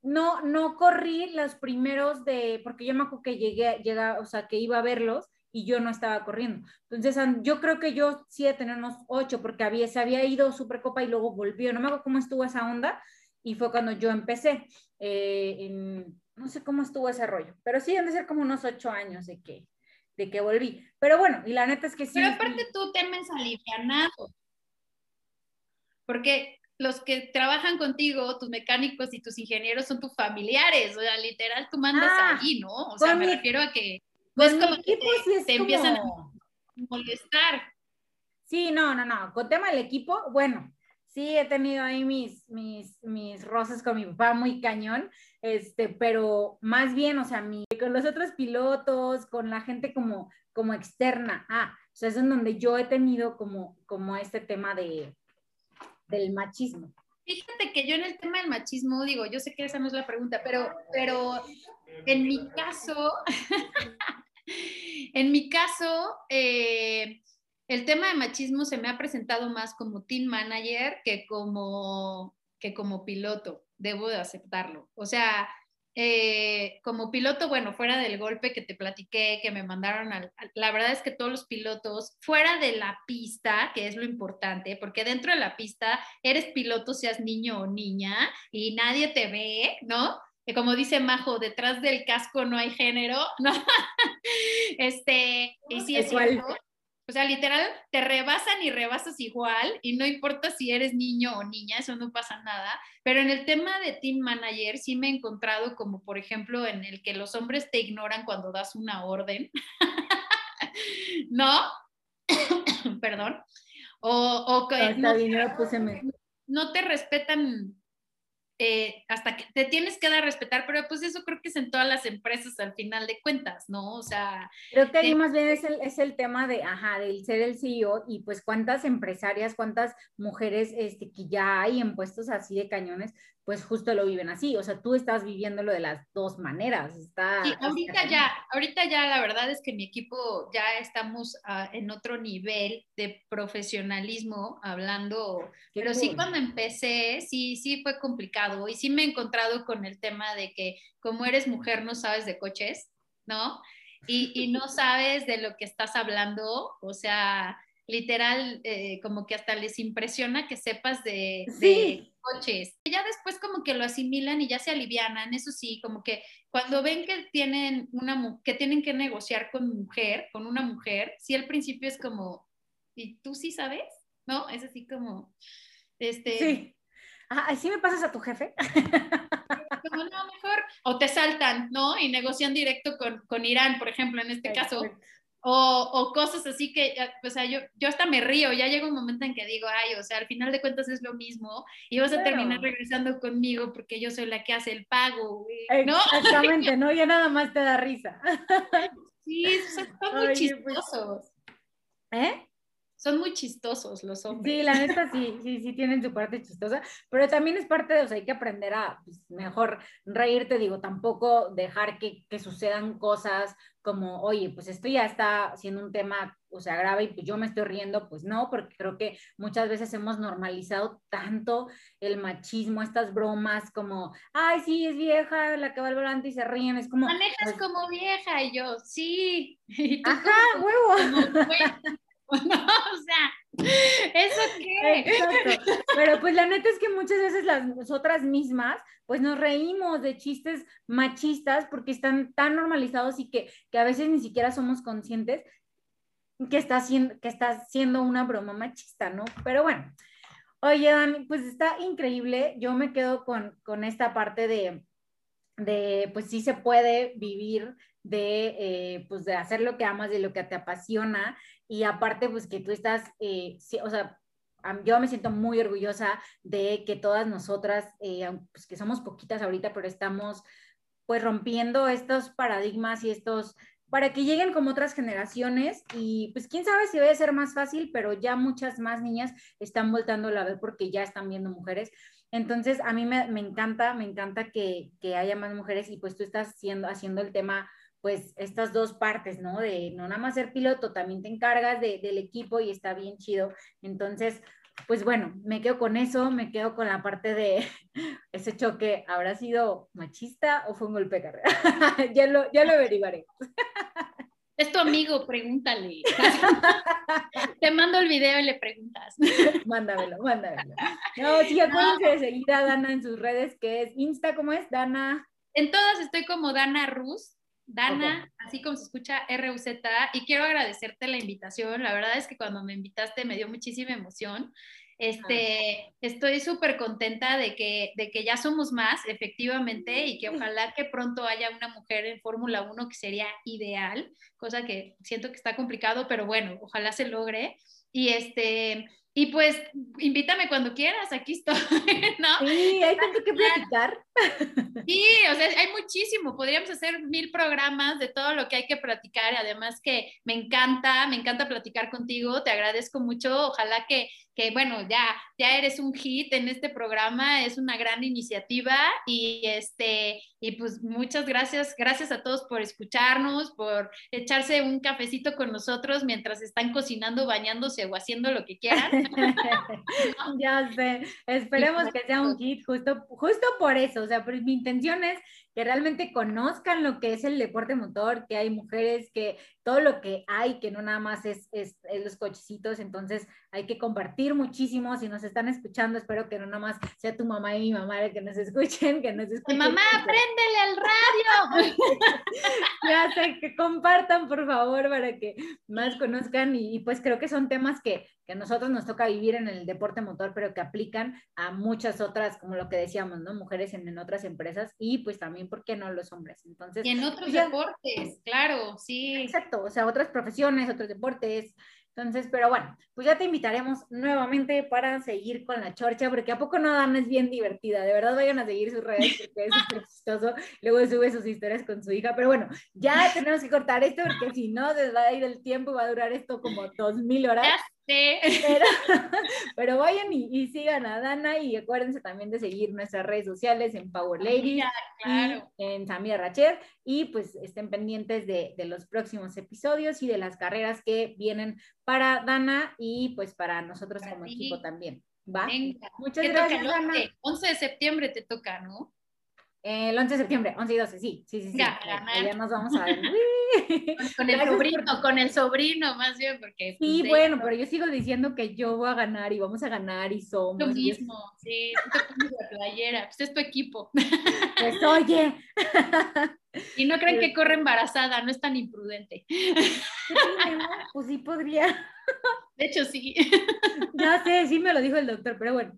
No, no corrí los primeros de, porque yo me acuerdo que llegué, llega, o sea, que iba a verlos y yo no estaba corriendo. Entonces, yo creo que yo sí de tener unos ocho, porque había, se había ido Supercopa y luego volvió. No me acuerdo cómo estuvo esa onda y fue cuando yo empecé. Eh, no sé cómo estuvo ese rollo, pero sí han de ser como unos ocho años de que, de que volví. Pero bueno, y la neta es que sí. Pero aparte tú te alivianado. Porque los que trabajan contigo, tus mecánicos y tus ingenieros son tus familiares, o sea, literal tú mandas ah, allí, ¿no? O sea, me refiero a que no es como que te, empiezan a molestar. Sí, no, no, no. Con tema del equipo, bueno, sí he tenido ahí mis, mis, mis roces con mi papá muy cañón, este, pero más bien, o sea, mi, con los otros pilotos, con la gente como, como externa. Ah, o es en donde yo he tenido como, como este tema de, del machismo. Fíjate que yo en el tema del machismo, digo, yo sé que esa no es la pregunta, pero, pero en mi caso, <laughs> En mi caso, eh, el tema de machismo se me ha presentado más como team manager que como, que como piloto, debo de aceptarlo. O sea, eh, como piloto, bueno, fuera del golpe que te platiqué, que me mandaron al, la verdad es que todos los pilotos, fuera de la pista, que es lo importante, porque dentro de la pista eres piloto, seas niño o niña, y nadie te ve, ¿no? que como dice Majo, detrás del casco no hay género, <laughs> ¿no? este, y sí es cierto. O sea, literal, te rebasan y rebasas igual, y no importa si eres niño o niña, eso no pasa nada. Pero en el tema de team manager, sí me he encontrado como, por ejemplo, en el que los hombres te ignoran cuando das una orden, <laughs> ¿no? <coughs> Perdón. O, o que no, no te respetan eh, hasta que te tienes que dar a respetar, pero pues eso creo que es en todas las empresas al final de cuentas, ¿no? O sea... Creo que ahí más bien es el, es el tema de, ajá, del ser el CEO y pues cuántas empresarias, cuántas mujeres este, que ya hay en puestos así de cañones, pues justo lo viven así, o sea, tú estás viviéndolo de las dos maneras. Está, sí, ahorita ya, ahorita ya la verdad es que mi equipo ya estamos uh, en otro nivel de profesionalismo hablando, Qué pero cool. sí cuando empecé, sí, sí fue complicado y sí me he encontrado con el tema de que como eres mujer no sabes de coches, ¿no? Y, y no sabes de lo que estás hablando, o sea, literal, eh, como que hasta les impresiona que sepas de, de, coches. Ya después como que lo asimilan y ya se alivianan, eso sí, como que cuando ven que tienen, una, que, tienen que negociar con mujer, con una mujer, sí al principio es como, ¿y tú sí sabes? ¿No? Es así como, este... Sí. Ah, ¿sí me pasas a tu jefe? <laughs> Como, no, mejor, o te saltan, ¿no? Y negocian directo con, con Irán, por ejemplo, en este caso. O, o, cosas así que, o sea, yo, yo hasta me río, ya llega un momento en que digo, ay, o sea, al final de cuentas es lo mismo y vas a terminar regresando conmigo porque yo soy la que hace el pago, ¿no? <laughs> Exactamente, ¿no? Ya nada más te da risa. Sí, son muy pues. ¿Eh? Son muy chistosos los hombres. Sí, la <laughs> neta sí, sí, sí tienen su parte chistosa, pero también es parte de, o sea, hay que aprender a pues, mejor reírte, digo, tampoco dejar que, que, sucedan cosas como, oye, pues esto ya está siendo un tema, o sea, grave y pues yo me estoy riendo, pues no, porque creo que muchas veces hemos normalizado tanto el machismo, estas bromas como, ay, sí, es vieja la que va al volante y se ríen, es como... Manejas pues como vieja y yo, sí. <laughs> Ajá, huevo. No, o sea, ¿eso qué? Exacto. Pero pues la neta es que muchas veces las nosotras mismas, pues nos reímos de chistes machistas porque están tan normalizados y que, que a veces ni siquiera somos conscientes que está, siendo, que está siendo una broma machista, ¿no? Pero bueno, oye, Dani, pues está increíble. Yo me quedo con, con esta parte de, de, pues sí se puede vivir de, eh, pues de hacer lo que amas, de lo que te apasiona y aparte, pues que tú estás, eh, o sea, yo me siento muy orgullosa de que todas nosotras, eh, pues que somos poquitas ahorita, pero estamos pues rompiendo estos paradigmas y estos, para que lleguen como otras generaciones y pues quién sabe si va a ser más fácil, pero ya muchas más niñas están voltando a ver porque ya están viendo mujeres. Entonces, a mí me, me encanta, me encanta que, que, haya más mujeres y pues tú estás haciendo, haciendo el tema pues estas dos partes, ¿no? De no nada más ser piloto, también te encargas de, del equipo y está bien chido. Entonces, pues bueno, me quedo con eso, me quedo con la parte de <laughs> ese choque, ¿habrá sido machista o fue un golpe de carrera? <laughs> ya, lo, ya lo averiguaré. <laughs> Es tu amigo, pregúntale. Te mando el video y le preguntas. Mándamelo, mándamelo. No, sí, acuérdense de seguir a Dana en sus redes, que es Insta, ¿cómo es? Dana. En todas estoy como Dana Rus, Dana, así como se escucha RUZ, y quiero agradecerte la invitación. La verdad es que cuando me invitaste me dio muchísima emoción. Este, estoy súper contenta de que, de que ya somos más, efectivamente, y que <laughs> ojalá que pronto haya una mujer en Fórmula 1 que sería ideal, cosa que siento que está complicado, pero bueno, ojalá se logre. Y este, y pues invítame cuando quieras, aquí estoy, <laughs> ¿no? Sí, hay tanto que platicar. Sí, o sea, hay muchísimo, podríamos hacer mil programas de todo lo que hay que platicar, además que me encanta, me encanta platicar contigo, te agradezco mucho, ojalá que, que bueno, ya, ya eres un hit en este programa, es una gran iniciativa y este, y pues muchas gracias, gracias a todos por escucharnos, por echarse un cafecito con nosotros mientras están cocinando, bañándose o haciendo lo que quieran. <laughs> ya sé, esperemos que sea un hit justo, justo por eso, o sea, mi intención es que realmente conozcan lo que es el deporte motor, que hay mujeres, que todo lo que hay, que no nada más es, es, los cochecitos, entonces hay que compartir muchísimo. Si nos están escuchando, espero que no nada más sea tu mamá y mi mamá el que nos escuchen, que nos escuchen. Mamá, préndele al radio. <laughs> ya sé, que compartan, por favor, para que más conozcan y, y pues creo que son temas que, que a nosotros nos toca vivir en el deporte motor, pero que aplican a muchas otras, como lo que decíamos, ¿no? Mujeres en, en otras empresas y pues también ¿por qué no los hombres? Entonces, y en otros deportes, claro, sí. Exacto, o sea, otras profesiones, otros deportes. Entonces, pero bueno, pues ya te invitaremos nuevamente para seguir con la chorcha, porque a poco no Dan es bien divertida, de verdad vayan a seguir sus redes porque es súper chistoso, luego sube sus historias con su hija, pero bueno, ya tenemos que cortar esto porque si no, se va a ir el tiempo, va a durar esto como dos mil horas. <laughs> Pero, vayan y, sigan a Dana y acuérdense también de seguir nuestras redes sociales en Power Lady, en Samira Racher y pues estén pendientes de, los próximos episodios y de las carreras que vienen para Dana y pues para nosotros como equipo también. ¿Va? Muchas gracias, Dana. 11 de septiembre te toca, ¿no? El 11 de septiembre, 11 y 12, sí, sí, sí. sí. Ya, ya nos vamos a ver. <laughs> con el sobrino, con el sobrino más bien, porque... Pues, sí, bueno, pero yo sigo diciendo que yo voy a ganar y vamos a ganar y somos. Lo mismo, sí, tú te pones la playera, pues es tu equipo. Pues oye. Y no creen que corre embarazada, no es tan imprudente. Pues sí podría. De hecho, sí. Ya sé, sí me lo dijo el doctor, pero bueno.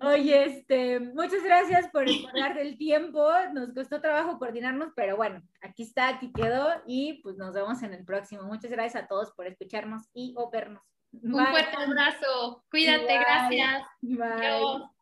Oye, este, muchas gracias por dar el tiempo. Nos costó trabajo coordinarnos, pero bueno, aquí está, aquí quedó y pues nos vemos en el próximo. Muchas gracias a todos por escucharnos y o vernos. Un fuerte abrazo. Cuídate, gracias. Bye.